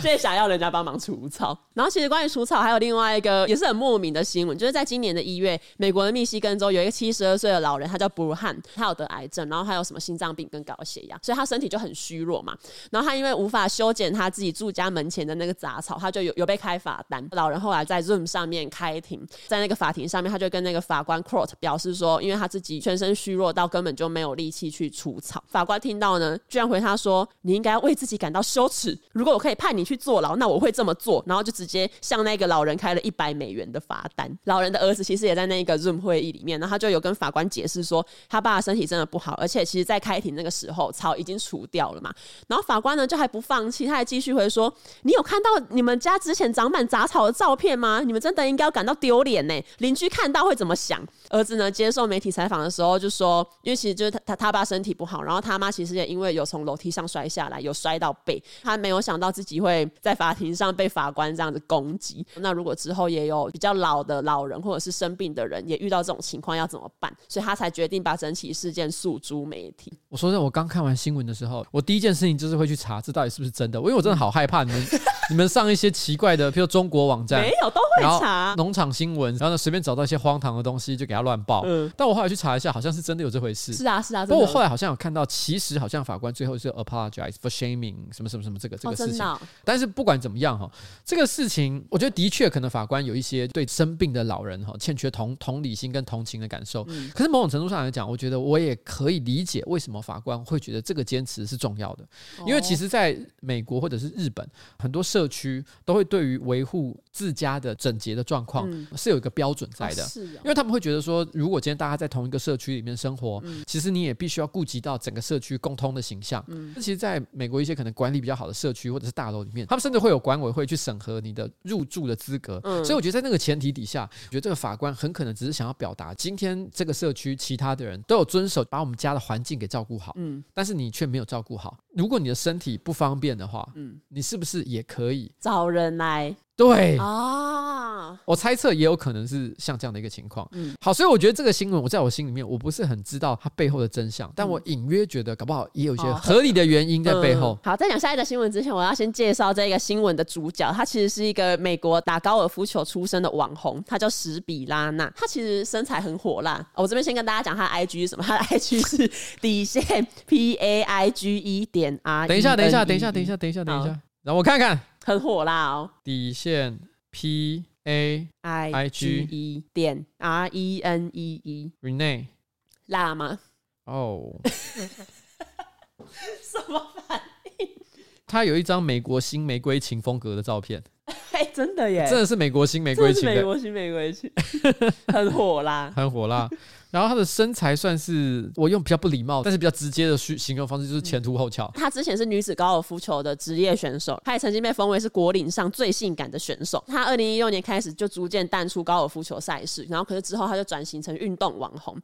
所以想要人家帮忙除草。然后其实关于除草还有另外一个也是很莫名的新闻，就是在今年的一月，美国的密西根州有一个七十二岁的老人，他叫布鲁汉，他有得癌症，然后还有什么心脏病跟高血压，所以他身体就很虚弱嘛。然后他因为无法修剪他自己住家门前的那个杂草，他就有有被开罚单。老人后来在 Zoom 上面开庭，在那个法庭上面，他就跟那个法官 Court 表示说，因为他自己全身虚弱到根本就没有力气去除草。法官听到呢，居然回他说：“你应该为自己感到羞耻。如果我可以判你去坐牢，那我会这么做。”然后就直接向那个老人开了一百美元的罚单。老人的儿子其实也在那个 Zoom 会议里面，然后他就有跟法官解释说，他爸的身体真的不好，而且其实在开庭那个时候草已经除掉了嘛。然后法官呢就还不放其，他还继续回说：“你有看到你们家之前长满杂草的照片吗？你们真的应该要感到丢脸呢。邻居看到会怎么想？”儿子呢接受媒体采访的时候就说：“因为其实就是他他他爸身体不好，然后他妈其实也因为有从楼梯上摔下来，有摔到背，他没有想到自己会在法庭上被法官这样子攻击。那如果之后也有比较老的老人或者是生病的人也遇到这种情况要怎么办？所以他才决定把整起事件诉诸媒体。我说真的，我刚看完新闻的时候，我第一件事情就是会去查这到底是不是真的，因为我真的好害怕你们你们上一些奇怪的，譬如中国网站没有都会查农场新闻，然后呢随便找到一些荒唐的东西就给他乱报。嗯，但我后来去查一下，好像是真的有这回事。是啊是啊，不过我后来好像有看到，其实好像法官最后是 apologize for shaming 什么什么什么这个这个事情。哦哦、但是不管怎么样哈，这个事情我觉得的确可能法官有一些对生病的老人哈欠缺同同理心跟同情的感受。嗯、可是某种程度上来讲，我觉得我也可以理解为什么法官会觉得这个坚持是重要的，因为其实在美国或者是日本，很多社区都会对于维护自家的整洁的状况是有一个标准在的，因为他们会觉得说，如果今天大家在同一个社区里面生活，其实你也必须要顾及到整个社区共通的形象。嗯其实在美国一些可能管理比较好的社区或者是大楼里面，他们甚至会有管委会去审核你的入住的资格。所以我觉得在那个前提底下，我觉得这个法官很可能只是想要表达，今天这个社区其他的人都有遵守，把我们家的环境给照顾好，嗯但是你却没有照顾好。如果你的身体不方便的话，嗯你是不是也可以找人来？对啊，我猜测也有可能是像这样的一个情况。嗯，好，所以我觉得这个新闻，我在我心里面，我不是很知道它背后的真相，但我隐约觉得，搞不好也有一些合理的原因在背后。嗯、好，在讲下一个新闻之前，我要先介绍这个新闻的主角，他其实是一个美国打高尔夫球出身的网红，他叫史比拉娜，他其实身材很火辣。我这边先跟大家讲他的 IG 是什么，他的 IG 是 底线 P A I G E 点 R。等一下，等一下，等一下，等一下，等一下，等一下，让我看看。很火辣哦！底线 P A I G E 点 R E N E E，Renee 辣吗？哦，什么反应？他有一张美国新玫瑰情风格的照片，哎，真的耶，真的是美国新玫瑰情，美国新玫瑰情，很火辣，很火辣。然后他的身材算是我用比较不礼貌，但是比较直接的形容方式，就是前凸后翘。他之前是女子高尔夫球的职业选手，她也曾经被封为是国岭上最性感的选手。她二零一六年开始就逐渐淡出高尔夫球赛事，然后可是之后她就转型成运动网红。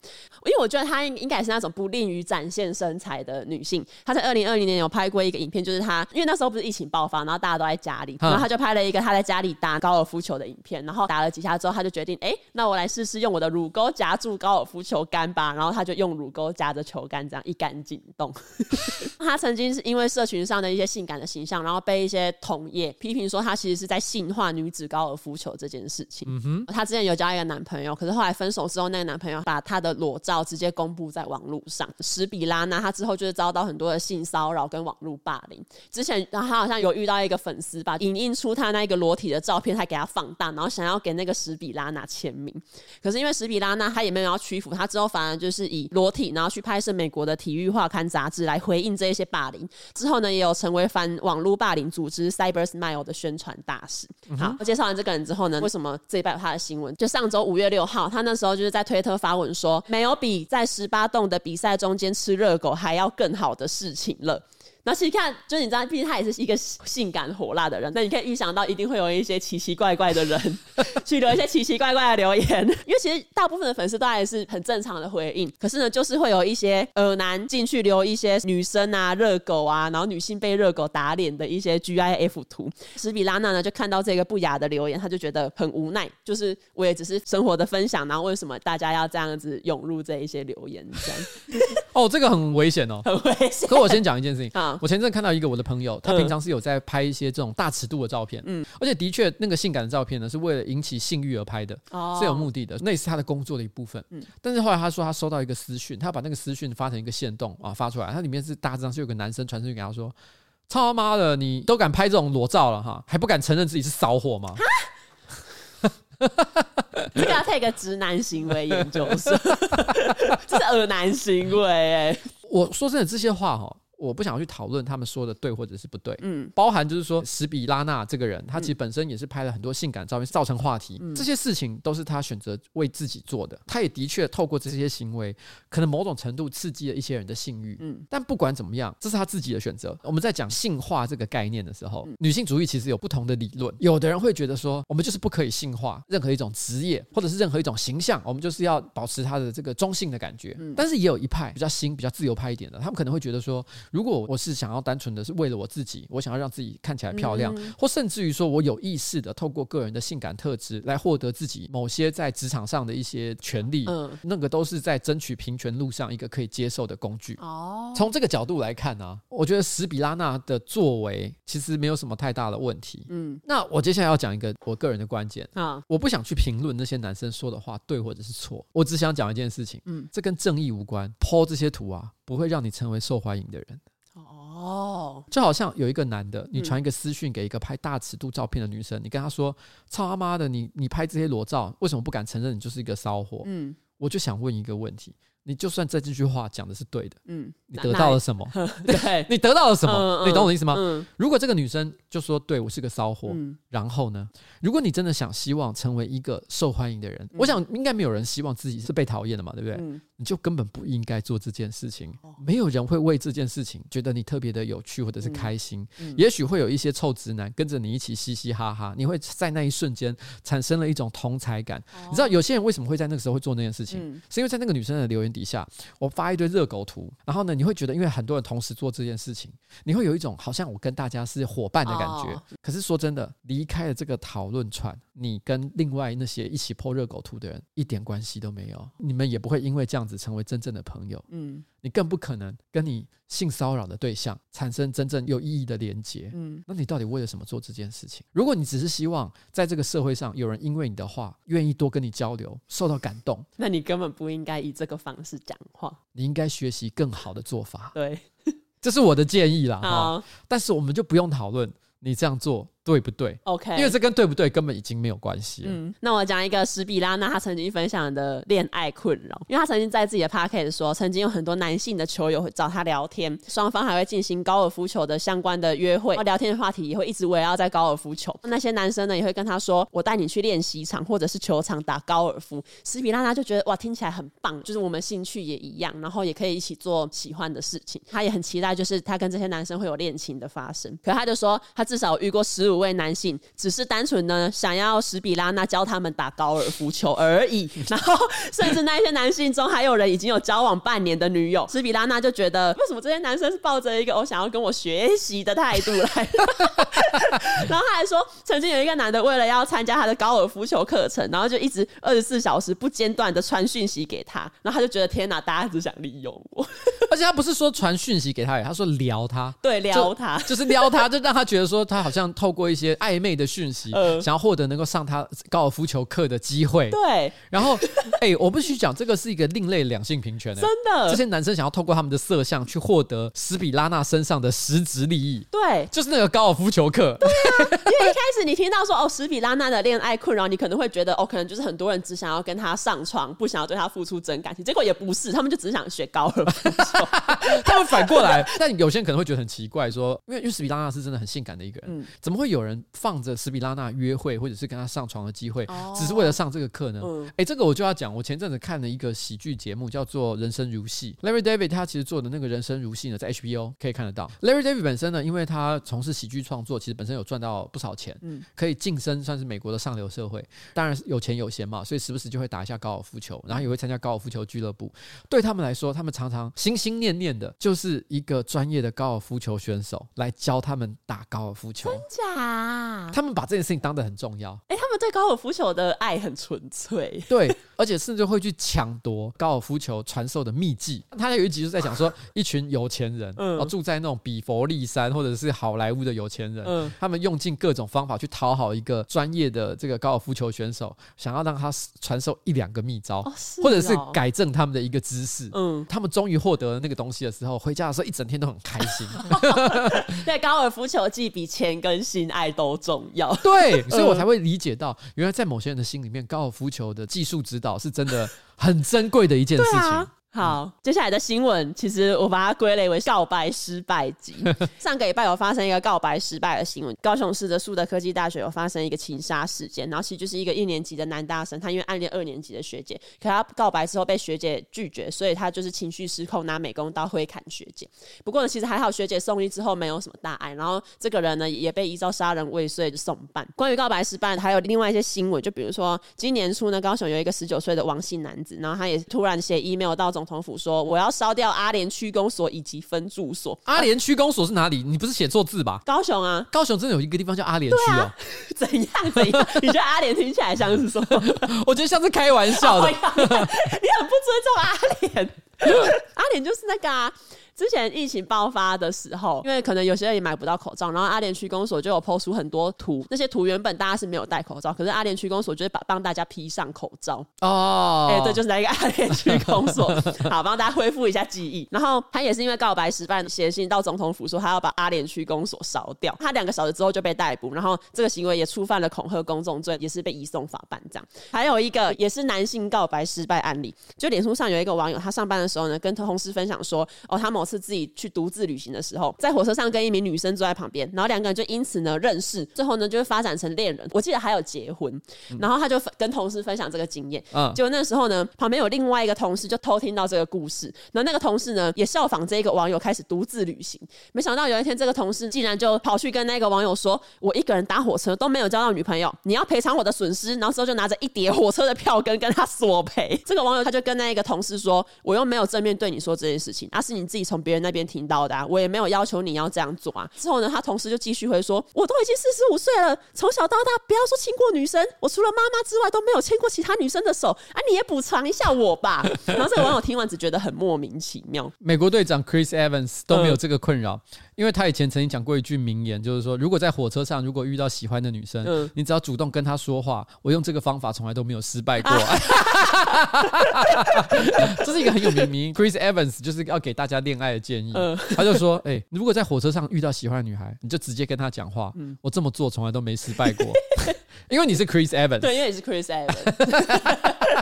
因为我觉得她应应该是那种不吝于展现身材的女性。她在二零二零年有拍过一个影片，就是她因为那时候不是疫情爆发，然后大家都在家里，然后她就拍了一个她在家里打高尔夫球的影片，然后打了几下之后，她就决定，哎，那我来试试用我的乳沟夹住高尔夫球杆吧。然后他就用乳沟夹着球杆，这样一杆进洞。他曾经是因为社群上的一些性感的形象，然后被一些同业批评说他其实是在性化女子高尔夫球这件事情。嗯哼，他之前有交一个男朋友，可是后来分手之后，那个男朋友把他的裸照直接公布在网络上。史比拉娜他之后就是遭到很多的性骚扰跟网络霸凌。之前然后他好像有遇到一个粉丝吧，影印出他那个裸体的照片，还给他放大，然后想要给那个史比拉娜签名。可是因为史比拉娜他也没有要屈服，他之后反而。就是以裸体，然后去拍摄美国的体育画刊杂志来回应这一些霸凌。之后呢，也有成为反网络霸凌组织 Cyber Smile 的宣传大使。嗯、好，我介绍完这个人之后呢，为什么这一拜有他的新闻？就上周五月六号，他那时候就是在推特发文说，没有比在十八洞的比赛中间吃热狗还要更好的事情了。那其实看，就是你知道，毕竟他也是一个性感火辣的人，那你可以预想到，一定会有一些奇奇怪怪的人 去留一些奇奇怪怪的留言。因为其实大部分的粉丝都还是很正常的回应，可是呢，就是会有一些耳男进去留一些女生啊、热狗啊，然后女性被热狗打脸的一些 GIF 图。史比拉娜呢，就看到这个不雅的留言，他就觉得很无奈，就是我也只是生活的分享，然后为什么大家要这样子涌入这一些留言？这样 哦，这个很危险哦，很危险。可我先讲一件事情啊。嗯、我前阵看到一个我的朋友，他平常是有在拍一些这种大尺度的照片，嗯，而且的确那个性感的照片呢，是为了引起性欲而拍的，哦，是有目的的，那也是他的工作的一部分，嗯。但是后来他说他收到一个私讯，他把那个私讯发成一个线动啊发出来，它里面是大致上是有个男生传出去给他说：“操他妈的，你都敢拍这种裸照了哈，还不敢承认自己是骚货吗？” 这个要 take 直男行为研究生，这是恶男行为哎。我说真的，这些话哈。我不想去讨论他们说的对或者是不对，嗯，包含就是说史比拉娜这个人，他其实本身也是拍了很多性感照片，造成话题，这些事情都是他选择为自己做的，他也的确透过这些行为，可能某种程度刺激了一些人的性欲，嗯，但不管怎么样，这是他自己的选择。我们在讲性化这个概念的时候，女性主义其实有不同的理论，有的人会觉得说，我们就是不可以性化任何一种职业或者是任何一种形象，我们就是要保持他的这个中性的感觉，但是也有一派比较新、比较自由派一点的，他们可能会觉得说。如果我是想要单纯的是为了我自己，我想要让自己看起来漂亮，或甚至于说我有意识的透过个人的性感特质来获得自己某些在职场上的一些权利，嗯，那个都是在争取平权路上一个可以接受的工具。哦，从这个角度来看呢，我觉得史比拉娜的作为其实没有什么太大的问题。嗯，那我接下来要讲一个我个人的观点。啊，我不想去评论那些男生说的话对或者是错，我只想讲一件事情，嗯，这跟正义无关，po 这些图啊。不会让你成为受欢迎的人哦，就好像有一个男的，你传一个私讯给一个拍大尺度照片的女生，你跟她说：“操他妈的，你你拍这些裸照，为什么不敢承认你就是一个骚货？”嗯，我就想问一个问题。你就算这这句话讲的是对的，嗯，你得到了什么？对，你得到了什么？你懂我的意思吗？如果这个女生就说对我是个骚货，然后呢？如果你真的想希望成为一个受欢迎的人，我想应该没有人希望自己是被讨厌的嘛，对不对？你就根本不应该做这件事情。没有人会为这件事情觉得你特别的有趣或者是开心。也许会有一些臭直男跟着你一起嘻嘻哈哈，你会在那一瞬间产生了一种同才感。你知道有些人为什么会在那个时候会做那件事情？是因为在那个女生的留言底下，我发一堆热狗图，然后呢，你会觉得，因为很多人同时做这件事情，你会有一种好像我跟大家是伙伴的感觉。哦、可是说真的，离开了这个讨论串，你跟另外那些一起 po 热狗图的人一点关系都没有，你们也不会因为这样子成为真正的朋友。嗯。你更不可能跟你性骚扰的对象产生真正有意义的连结。嗯，那你到底为了什么做这件事情？如果你只是希望在这个社会上有人因为你的话愿意多跟你交流，受到感动，那你根本不应该以这个方式讲话。你应该学习更好的做法。对，这是我的建议啦。好哈，但是我们就不用讨论你这样做。对不对？OK，因为这跟对不对根本已经没有关系了。嗯，那我讲一个史比拉娜她曾经分享的恋爱困扰，因为她曾经在自己的 podcast 说，曾经有很多男性的球友会找她聊天，双方还会进行高尔夫球的相关的约会，聊天的话题也会一直围绕在高尔夫球。那些男生呢也会跟她说：“我带你去练习场或者是球场打高尔夫。”史比拉娜就觉得哇，听起来很棒，就是我们兴趣也一样，然后也可以一起做喜欢的事情。她也很期待，就是她跟这些男生会有恋情的发生。可她就说，她至少遇过十五位男性，只是单纯呢想要史比拉娜教他们打高尔夫球而已。然后，甚至那些男性中还有人已经有交往半年的女友。史比拉娜就觉得，为什么这些男生是抱着一个我想要跟我学习的态度来？然后他还说，曾经有一个男的为了要参加他的高尔夫球课程，然后就一直二十四小时不间断的传讯息给他。然后他就觉得天哪，大家只想利用我。而且他不是说传讯息给他，他说撩他，对，撩他就，就是撩他，就让他觉得说他好像透过一些暧昧的讯息，呃、想要获得能够上他高尔夫球课的机会。对，然后哎、欸，我必须讲，这个是一个另类两性平权的，真的。这些男生想要透过他们的色相去获得史比拉娜身上的实质利益，对，就是那个高尔夫球课。对啊，因为一开始你听到说哦，史比拉娜的恋爱困扰，你可能会觉得哦，可能就是很多人只想要跟他上床，不想要对他付出真感情。结果也不是，他们就只是想学高尔夫球。他们反过来，但有些人可能会觉得很奇怪，说，因为因为史比拉娜是真的很性感的一个人，嗯、怎么会有人放着史比拉娜约会或者是跟他上床的机会，哦只是为了上这个课呢？哎、嗯欸，这个我就要讲，我前阵子看了一个喜剧节目，叫做《人生如戏》。Larry David 他其实做的那个人生如戏呢，在 HBO 可以看得到。Larry David 本身呢，因为他从事喜剧创作，其实本身有赚到不少钱，嗯，可以晋升算是美国的上流社会。当然有钱有闲嘛，所以时不时就会打一下高尔夫球，然后也会参加高尔夫球俱乐部。对他们来说，他们常常心心念念的就是一个专业的高尔夫球选手来教他们打高尔夫球。真假？他们把这件事情当得很重要。哎、欸，他们对高尔夫球的爱很纯粹。对，而且甚至会去抢夺高尔夫球传授的秘技。他有一集就在讲说，一群有钱人，嗯，住在那种比佛利山或者是好莱坞的有钱人，嗯，他们用尽各种方法去讨好一个专业的这个高尔夫球选手，想要让他传授一两个秘招，或者是改正他们的一个姿势。嗯，他们终于获得了那个东西的时候，回家的时候一整天都很开心。对，高尔夫球技比钱跟心爱都重要。对，所以我才会理解到，原来在某些人的心里面，高尔夫球的技术指导是真的很珍贵的一件事情。好，接下来的新闻，其实我把它归类为告白失败集。上个礼拜有发生一个告白失败的新闻，高雄市的树德科技大学有发生一个情杀事件，然后其实就是一个一年级的男大生，他因为暗恋二年级的学姐，可他告白之后被学姐拒绝，所以他就是情绪失控，拿美工刀挥砍学姐。不过呢，其实还好，学姐送医之后没有什么大碍，然后这个人呢也被依照杀人未遂送办。关于告白失败，还有另外一些新闻，就比如说今年初呢，高雄有一个十九岁的王姓男子，然后他也突然写 email 到总统府说，我要烧掉阿联区公所以及分住所。阿联区公所是哪里？你不是写错字吧？高雄啊，高雄真的有一个地方叫阿联区哦。怎样怎样？你觉得阿联听起来像是什么？我觉得像是开玩笑的。你很不尊重阿联。阿联就是那个啊。之前疫情爆发的时候，因为可能有些人也买不到口罩，然后阿联区公所就有 po 出很多图，那些图原本大家是没有戴口罩，可是阿联区公所就是把帮大家披上口罩哦，哎、欸，对，就是那个 阿联区公所，好，帮大家恢复一下记忆。然后他也是因为告白失败，写信到总统府说他要把阿联区公所烧掉，他两个小时之后就被逮捕，然后这个行为也触犯了恐吓公众罪，也是被移送法办这样。还有一个也是男性告白失败案例，就脸书上有一个网友，他上班的时候呢，跟同事分享说，哦，他某次自己去独自旅行的时候，在火车上跟一名女生坐在旁边，然后两个人就因此呢认识，最后呢就会发展成恋人。我记得还有结婚，然后他就跟同事分享这个经验。嗯，结果那时候呢，旁边有另外一个同事就偷听到这个故事，然后那个同事呢也效仿这个网友开始独自旅行。没想到有一天，这个同事竟然就跑去跟那个网友说：“我一个人搭火车都没有交到女朋友，你要赔偿我的损失。”然后之后就拿着一叠火车的票根跟他索赔。这个网友他就跟那一个同事说：“我又没有正面对你说这件事情，而、啊、是你自己从别人那边听到的、啊，我也没有要求你要这样做啊。”之后呢，他同事就继续会说：“我都已经四十五岁了，从小到大不要说亲过女生，我除了妈妈之外都没有牵过其他女生的手啊，你也补偿一下我吧。”然后这个网友听完只觉得很莫名其妙。美国队长 Chris Evans 都没有这个困扰。嗯因为他以前曾经讲过一句名言，就是说，如果在火车上，如果遇到喜欢的女生，嗯、你只要主动跟她说话，我用这个方法从来都没有失败过。啊、这是一个很有名名，Chris Evans 就是要给大家恋爱的建议。嗯、他就说：“哎、欸，如果在火车上遇到喜欢的女孩，你就直接跟她讲话。嗯、我这么做从来都没失败过，因为你是 Chris Evans。对，因为你是 Chris Evans。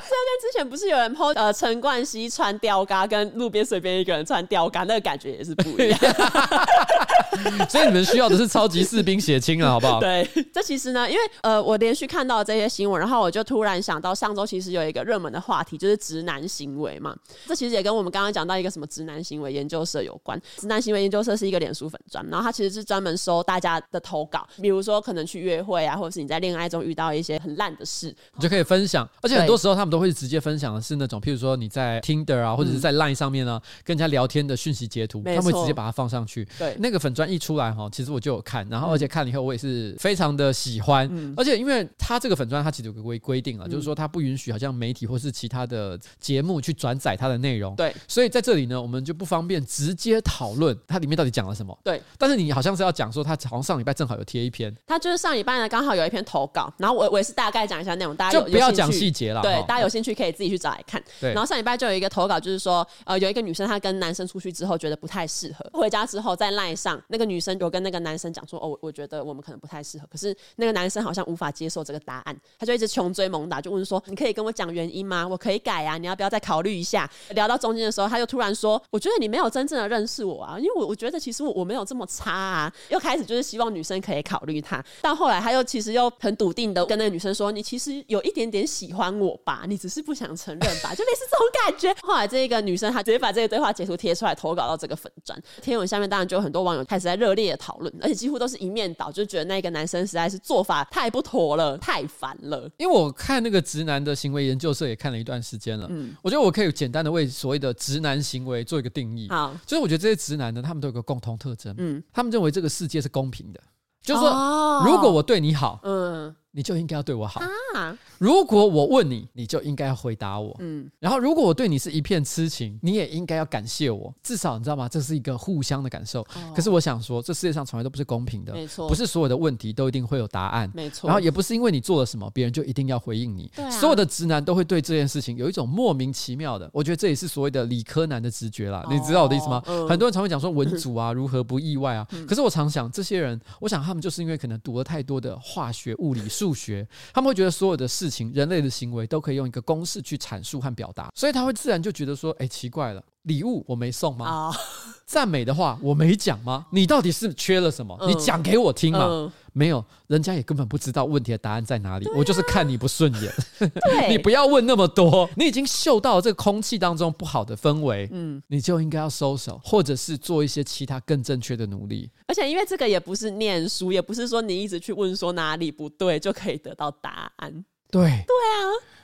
不是有人 po 呃陈冠希穿吊嘎，跟路边随便一个人穿吊嘎，那个感觉也是不一样。所以你们需要的是超级士兵血清了，好不好？对，这其实呢，因为呃我连续看到这些新闻，然后我就突然想到，上周其实有一个热门的话题，就是直男行为嘛。这其实也跟我们刚刚讲到一个什么直男行为研究社有关。直男行为研究社是一个脸书粉专，然后它其实是专门收大家的投稿，比如说可能去约会啊，或者是你在恋爱中遇到一些很烂的事，你就可以分享。而且很多时候他们都会直接分享的是那种，譬如说你在 Tinder 啊，或者是在 Line 上面呢，跟人家聊天的讯息截图，他们会直接把它放上去。对，那个粉砖一出来哈，其实我就有看，然后而且看了以后我也是非常的喜欢。而且因为它这个粉砖它其实有个规规定啊，就是说它不允许好像媒体或是其他的节目去转载它的内容。对，所以在这里呢，我们就不方便直接讨论它里面到底讲了什么。对，但是你好像是要讲说，他好像上礼拜正好有贴一篇，他就是上礼拜呢刚好有一篇投稿，然后我我也是大概讲一下内容，大家就不要讲细节了。对，大家有兴趣可以。自己去找来看。对。然后上礼拜就有一个投稿，就是说，呃，有一个女生她跟男生出去之后觉得不太适合，回家之后在赖上，那个女生有跟那个男生讲说，哦，我觉得我们可能不太适合。可是那个男生好像无法接受这个答案，他就一直穷追猛打，就问说，你可以跟我讲原因吗？我可以改啊，你要不要再考虑一下？聊到中间的时候，他就突然说，我觉得你没有真正的认识我啊，因为我我觉得其实我我没有这么差啊。又开始就是希望女生可以考虑他，到后来他又其实又很笃定的跟那个女生说，你其实有一点点喜欢我吧，你只是不想承认吧，就类似这种感觉。后来这个女生她直接把这个对话截图贴出来投稿到这个粉专贴文下面，当然就有很多网友开始在热烈的讨论，而且几乎都是一面倒，就觉得那个男生实在是做法太不妥了，太烦了。因为我看那个直男的行为研究社也看了一段时间了，嗯，我觉得我可以简单的为所谓的直男行为做一个定义。好，就是我觉得这些直男呢，他们都有个共同特征，嗯，他们认为这个世界是公平的，就是说，如果我对你好，嗯。你就应该要对我好。啊、如果我问你，你就应该要回答我。嗯，然后如果我对你是一片痴情，你也应该要感谢我。至少你知道吗？这是一个互相的感受。哦、可是我想说，这世界上从来都不是公平的。没错，不是所有的问题都一定会有答案。没错，然后也不是因为你做了什么，别人就一定要回应你。对啊、所有的直男都会对这件事情有一种莫名其妙的。我觉得这也是所谓的理科男的直觉啦。哦、你知道我的意思吗？嗯、很多人常会讲说文组啊，如何不意外啊？嗯、可是我常想，这些人，我想他们就是因为可能读了太多的化学、物理、数学。他们会觉得所有的事情，人类的行为都可以用一个公式去阐述和表达，所以他会自然就觉得说：“哎，奇怪了，礼物我没送吗？赞美的话我没讲吗？你到底是缺了什么？你讲给我听嘛。”没有，人家也根本不知道问题的答案在哪里。啊、我就是看你不顺眼，你不要问那么多。你已经嗅到了这个空气当中不好的氛围，嗯，你就应该要收手，或者是做一些其他更正确的努力。而且，因为这个也不是念书，也不是说你一直去问说哪里不对就可以得到答案。对，对啊。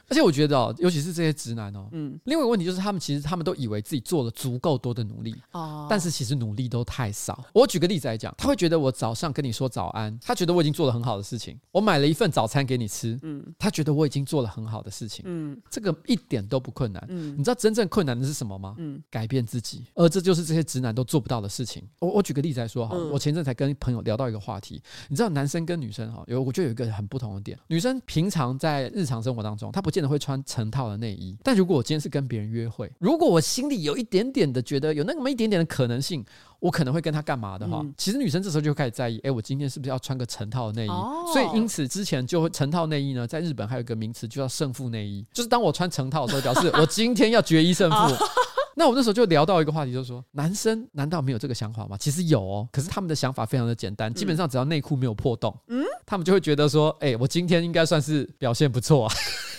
而且我觉得哦，尤其是这些直男哦，嗯，另外一个问题就是他们其实他们都以为自己做了足够多的努力哦，但是其实努力都太少。我举个例子来讲，他会觉得我早上跟你说早安，他觉得我已经做了很好的事情。我买了一份早餐给你吃，嗯，他觉得我已经做了很好的事情，嗯，这个一点都不困难，嗯，你知道真正困难的是什么吗？嗯，改变自己，而这就是这些直男都做不到的事情。我我举个例子来说哈，嗯，我前阵才跟朋友聊到一个话题，你知道男生跟女生哈，有我觉得有一个很不同的点，女生平常在日常生活当中，她不见得会穿成套的内衣，但如果我今天是跟别人约会，如果我心里有一点点的觉得有那么一点点的可能性，我可能会跟他干嘛的话，嗯、其实女生这时候就会开始在意，哎，我今天是不是要穿个成套的内衣？哦、所以因此之前就会成套内衣呢，在日本还有一个名词，就叫胜负内衣，就是当我穿成套的时候，表示我今天要决一胜负。哦、那我那时候就聊到一个话题，就是说，男生难道没有这个想法吗？其实有哦，可是他们的想法非常的简单，基本上只要内裤没有破洞，嗯，他们就会觉得说，哎，我今天应该算是表现不错啊。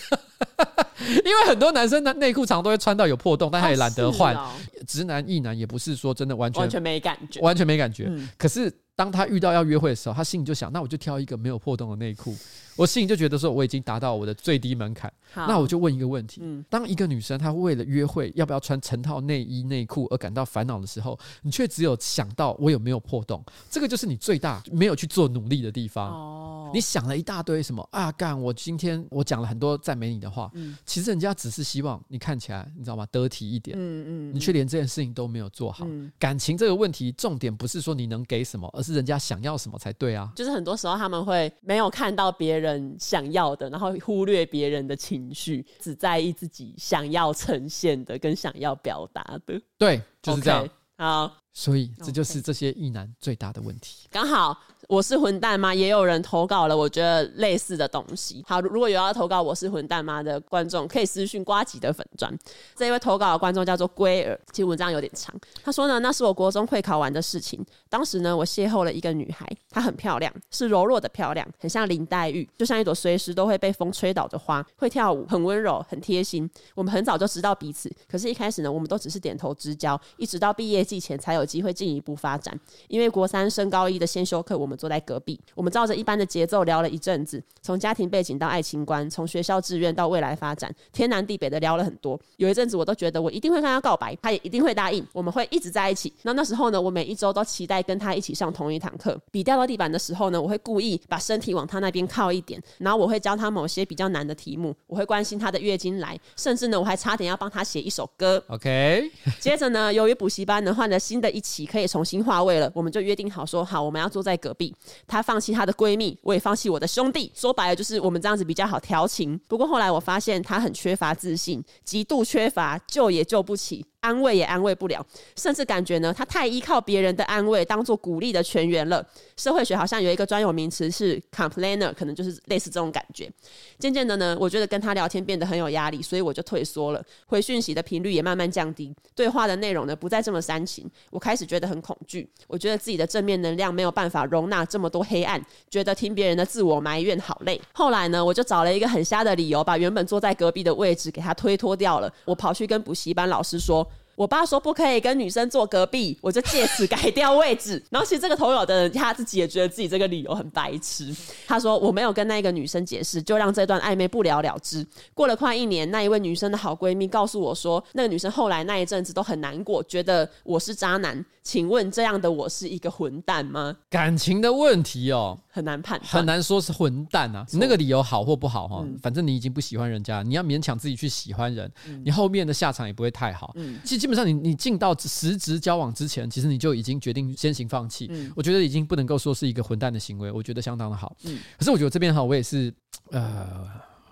因为很多男生的内裤常都会穿到有破洞，但他也懒得换。哦哦、直男、异男也不是说真的完全完全没感觉，完全没感觉。嗯、可是当他遇到要约会的时候，他心里就想：那我就挑一个没有破洞的内裤。我心里就觉得说，我已经达到我的最低门槛。那我就问一个问题：嗯、当一个女生她为了约会要不要穿成套内衣内裤而感到烦恼的时候，你却只有想到我有没有破洞，这个就是你最大没有去做努力的地方。哦，你想了一大堆什么啊？干！我今天我讲了很多赞美你的话，嗯、其实人家只是希望你看起来，你知道吗？得体一点。嗯嗯，嗯你却连这件事情都没有做好。嗯、感情这个问题，重点不是说你能给什么，而是人家想要什么才对啊。就是很多时候他们会没有看到别人。人想要的，然后忽略别人的情绪，只在意自己想要呈现的跟想要表达的。对，就是这样。Okay, 好，所以这就是这些异男最大的问题。刚好。我是混蛋吗？也有人投稿了，我觉得类似的东西。好，如果有要投稿我是混蛋吗的观众，可以私讯瓜吉的粉砖。这一位投稿的观众叫做龟儿，其实文章有点长。他说呢，那是我国中会考完的事情。当时呢，我邂逅了一个女孩，她很漂亮，是柔弱的漂亮，很像林黛玉，就像一朵随时都会被风吹倒的花。会跳舞，很温柔，很贴心。我们很早就知道彼此，可是，一开始呢，我们都只是点头之交，一直到毕业季前才有机会进一步发展。因为国三升高一的先修课，我们。坐在隔壁，我们照着一般的节奏聊了一阵子，从家庭背景到爱情观，从学校志愿到未来发展，天南地北的聊了很多。有一阵子，我都觉得我一定会跟他告白，他也一定会答应，我们会一直在一起。那那时候呢，我每一周都期待跟他一起上同一堂课。笔掉到地板的时候呢，我会故意把身体往他那边靠一点，然后我会教他某些比较难的题目，我会关心他的月经来，甚至呢，我还差点要帮他写一首歌。OK。接着呢，由于补习班呢换了新的一起可以重新划位了，我们就约定好说好，我们要坐在隔壁。她放弃她的闺蜜，我也放弃我的兄弟。说白了就是我们这样子比较好调情。不过后来我发现她很缺乏自信，极度缺乏，救也救不起。安慰也安慰不了，甚至感觉呢，他太依靠别人的安慰当做鼓励的全员了。社会学好像有一个专有名词是 complainer，可能就是类似这种感觉。渐渐的呢，我觉得跟他聊天变得很有压力，所以我就退缩了，回讯息的频率也慢慢降低，对话的内容呢不再这么煽情。我开始觉得很恐惧，我觉得自己的正面能量没有办法容纳这么多黑暗，觉得听别人的自我埋怨好累。后来呢，我就找了一个很瞎的理由，把原本坐在隔壁的位置给他推脱掉了。我跑去跟补习班老师说。我爸说不可以跟女生坐隔壁，我就借此改掉位置。然后其实这个投稿的人他自己也觉得自己这个理由很白痴。他说我没有跟那个女生解释，就让这段暧昧不了了之。过了快一年，那一位女生的好闺蜜告诉我说，那个女生后来那一阵子都很难过，觉得我是渣男。请问这样的我是一个混蛋吗？感情的问题哦，很难判，很难说是混蛋啊。那个理由好或不好哈，嗯、反正你已经不喜欢人家，你要勉强自己去喜欢人，嗯、你后面的下场也不会太好。嗯，其实基本上你你进到实质交往之前，其实你就已经决定先行放弃。嗯，我觉得已经不能够说是一个混蛋的行为，我觉得相当的好。嗯，可是我觉得这边哈，我也是呃。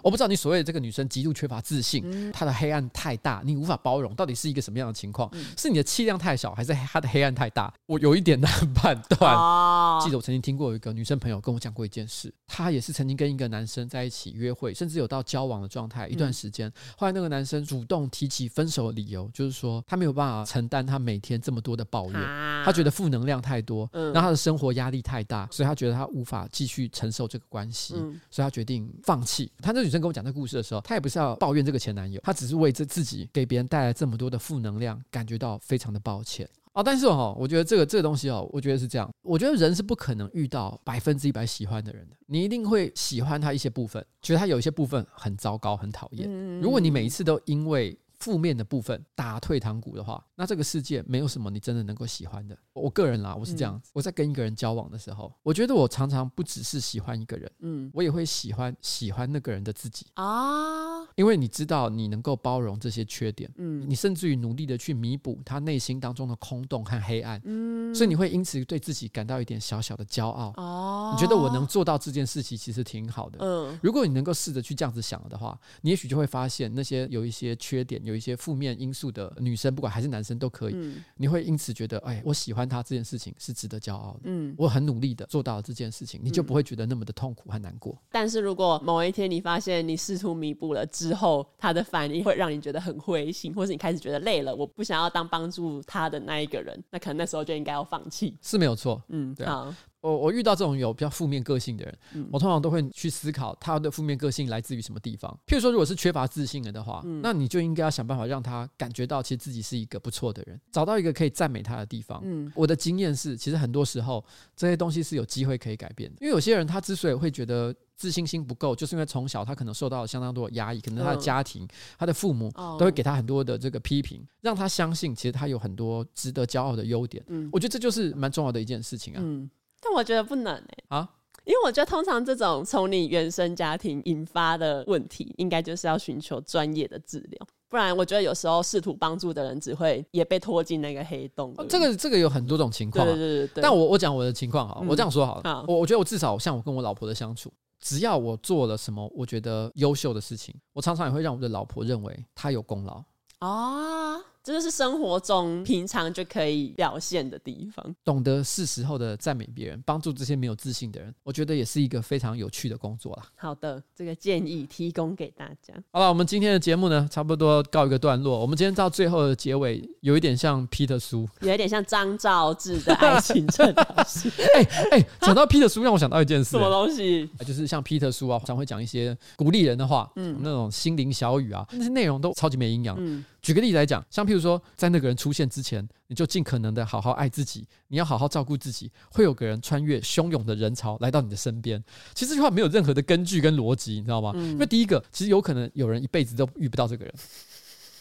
我不知道你所谓的这个女生极度缺乏自信，嗯、她的黑暗太大，你无法包容，到底是一个什么样的情况？嗯、是你的气量太小，还是她的黑暗太大？我有一点难判断。哦、记得我曾经听过有一个女生朋友跟我讲过一件事，她也是曾经跟一个男生在一起约会，甚至有到交往的状态一段时间。嗯、后来那个男生主动提起分手的理由，就是说他没有办法承担他每天这么多的抱怨，啊、他觉得负能量太多，让、嗯、他的生活压力太大，所以他觉得他无法继续承受这个关系，嗯、所以他决定放弃。他那女生跟我讲这个故事的时候。她也不是要抱怨这个前男友，她只是为这自己给别人带来这么多的负能量，感觉到非常的抱歉哦。但是哦，我觉得这个这个东西哦，我觉得是这样，我觉得人是不可能遇到百分之一百喜欢的人的，你一定会喜欢他一些部分，觉得他有一些部分很糟糕、很讨厌。如果你每一次都因为负面的部分打退堂鼓的话，那这个世界没有什么你真的能够喜欢的。我个人啦，我是这样子。我在跟一个人交往的时候，我觉得我常常不只是喜欢一个人，嗯，我也会喜欢喜欢那个人的自己啊。因为你知道你能够包容这些缺点，嗯，你甚至于努力的去弥补他内心当中的空洞和黑暗，嗯，所以你会因此对自己感到一点小小的骄傲哦。你觉得我能做到这件事情其实挺好的，嗯。如果你能够试着去这样子想了的话，你也许就会发现那些有一些缺点。有一些负面因素的女生，不管还是男生都可以，嗯、你会因此觉得，哎，我喜欢他这件事情是值得骄傲的。嗯，我很努力的做到了这件事情，你就不会觉得那么的痛苦和难过。嗯、但是如果某一天你发现你试图弥补了之后，他的反应会让你觉得很灰心，或是你开始觉得累了，我不想要当帮助他的那一个人，那可能那时候就应该要放弃。是没有错。嗯，对啊。我我遇到这种有比较负面个性的人，嗯、我通常都会去思考他的负面个性来自于什么地方。譬如说，如果是缺乏自信了的话，嗯、那你就应该要想办法让他感觉到其实自己是一个不错的人，找到一个可以赞美他的地方。嗯、我的经验是，其实很多时候这些东西是有机会可以改变的。因为有些人他之所以会觉得自信心不够，就是因为从小他可能受到了相当多的压抑，可能他的家庭、嗯、他的父母都会给他很多的这个批评，让他相信其实他有很多值得骄傲的优点。嗯、我觉得这就是蛮重要的一件事情啊。嗯但我觉得不能哎、欸、啊，因为我觉得通常这种从你原生家庭引发的问题，应该就是要寻求专业的治疗，不然我觉得有时候试图帮助的人只会也被拖进那个黑洞。啊、这个这个有很多种情况、啊，对对对对。但我我讲我的情况哈，我这样说好了，我我觉得我至少像我跟我老婆的相处，只要我做了什么我觉得优秀的事情，我常常也会让我的老婆认为她有功劳啊。这就是生活中平常就可以表现的地方。懂得是时候的赞美别人，帮助这些没有自信的人，我觉得也是一个非常有趣的工作啦。好的，这个建议提供给大家。好了，我们今天的节目呢，差不多告一个段落。我们今天到最后的结尾，有一点像 Peter 书，有一点像张兆志的爱情诊疗室。哎哎，讲到 Peter 书，让我想到一件事，什么东西？就是像 Peter 书啊，常会讲一些鼓励人的话，嗯，那种心灵小语啊，那些内容都超级没营养。嗯。举个例子来讲，像譬如说，在那个人出现之前，你就尽可能的好好爱自己，你要好好照顾自己。会有个人穿越汹涌的人潮来到你的身边。其实这句话没有任何的根据跟逻辑，你知道吗？嗯、因为第一个，其实有可能有人一辈子都遇不到这个人。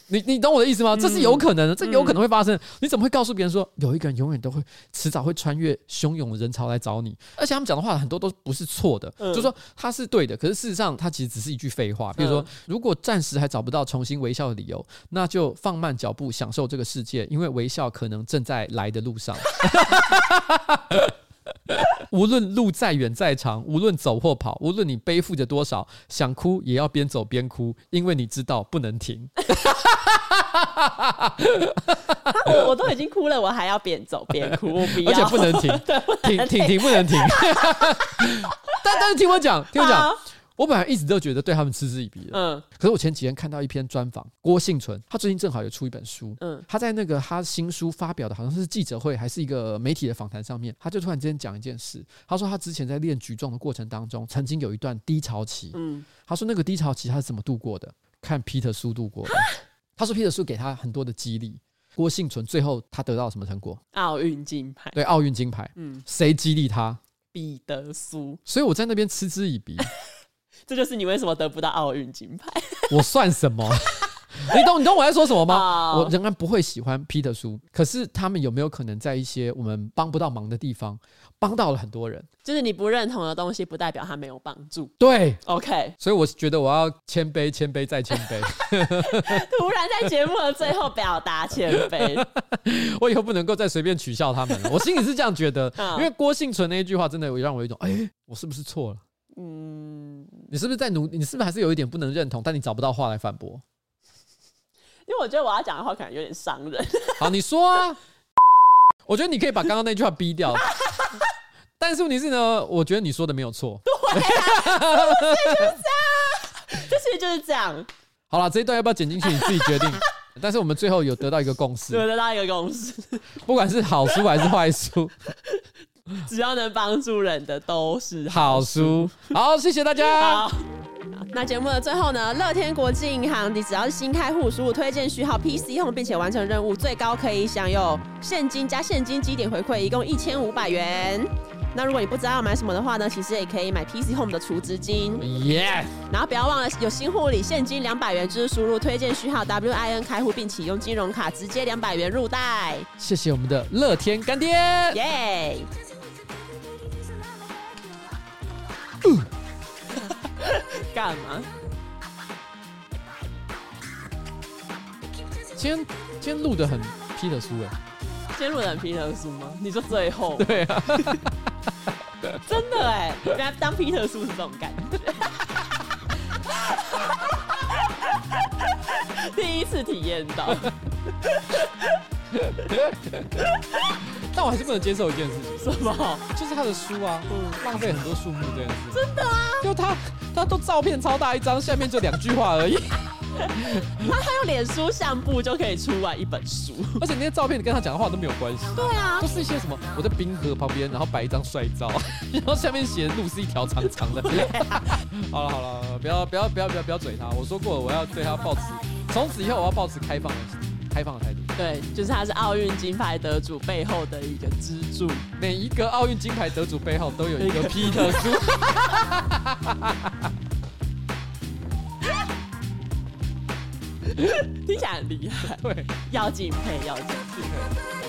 你你懂我的意思吗？这是有可能的，这有可能会发生。嗯、你怎么会告诉别人说有一个人永远都会迟早会穿越汹涌的人潮来找你？而且他们讲的话很多都不是错的，嗯、就是说他是对的，可是事实上他其实只是一句废话。比如说，如果暂时还找不到重新微笑的理由，那就放慢脚步享受这个世界，因为微笑可能正在来的路上。无论路再远再长，无论走或跑，无论你背负着多少，想哭也要边走边哭，因为你知道不能停。我 我都已经哭了，我还要边走边哭，我不要，而且不能停，停停停不能停。但但是听我讲，听我讲。我本来一直都觉得对他们嗤之以鼻的，嗯，可是我前几天看到一篇专访，郭幸存，他最近正好有出一本书，嗯，他在那个他新书发表的好像是记者会还是一个媒体的访谈上面，他就突然之间讲一件事，他说他之前在练举重的过程当中，曾经有一段低潮期，嗯，他说那个低潮期他是怎么度过的？看皮特苏度过的，他说皮特苏给他很多的激励，郭幸存最后他得到什么成果？奥运金牌，对，奥运金牌，嗯，谁激励他？彼得苏，所以我在那边嗤之以鼻。这就是你为什么得不到奥运金牌？我算什么？你懂你懂我在说什么吗？Oh. 我仍然不会喜欢皮特叔，可是他们有没有可能在一些我们帮不到忙的地方，帮到了很多人？就是你不认同的东西，不代表他没有帮助。对，OK。所以我觉得我要谦卑，谦卑再谦卑。突然在节目的最后表达谦卑，我以后不能够再随便取笑他们了。我心里是这样觉得，oh. 因为郭幸存那一句话真的会让我有一种，哎、欸，我是不是错了？嗯，你是不是在努？你是不是还是有一点不能认同？但你找不到话来反驳？因为我觉得我要讲的话可能有点伤人。好，你说啊。我觉得你可以把刚刚那句话逼掉。但是问题是呢，我觉得你说的没有错。对啊，就是 这样，就是就是这样。好了，这一段要不要剪进去？你自己决定。但是我们最后有得到一个共识，有得到一个共识，不管是好书还是坏书。只要能帮助人的都是好书。好，谢谢大家。好，那节目的最后呢，乐天国际银行，你只要是新开户，输入推荐序号 PC Home，并且完成任务，最高可以享有现金加现金积点回馈，一共一千五百元。那如果你不知道要买什么的话呢，其实也可以买 PC Home 的储值金。耶！然后不要忘了有新户礼现金两百元，就是输入推荐序号 WIN 开户，并启用金融卡，直接两百元入袋。谢谢我们的乐天干爹。耶！干嘛？今天今天录的很皮特苏哎，今天录的很皮特苏吗？你说最后？对啊，真的哎，人家当皮特苏是这种感觉，第一次体验到。但我还是不能接受一件事情，什么？就是他的书啊，浪费很多树木这件事。真的啊？就他，他都照片超大一张，下面就两句话而已。他他用脸书相簿就可以出完一本书，而且那些照片你跟他讲的话都没有关系。对啊，都是一些什么？我在冰河旁边，然后摆一张帅照，然后下面写的路是一条长长的。好了好了，不要不要不要不要不要嘴他，我说过了，我要对他抱持，从此以后我要抱持开放的。开放的态度，对，就是他是奥运金牌得主背后的一个支柱。每一个奥运金牌得主背后都有一个皮特苏，听起来很厉害。对，要敬佩，要敬佩。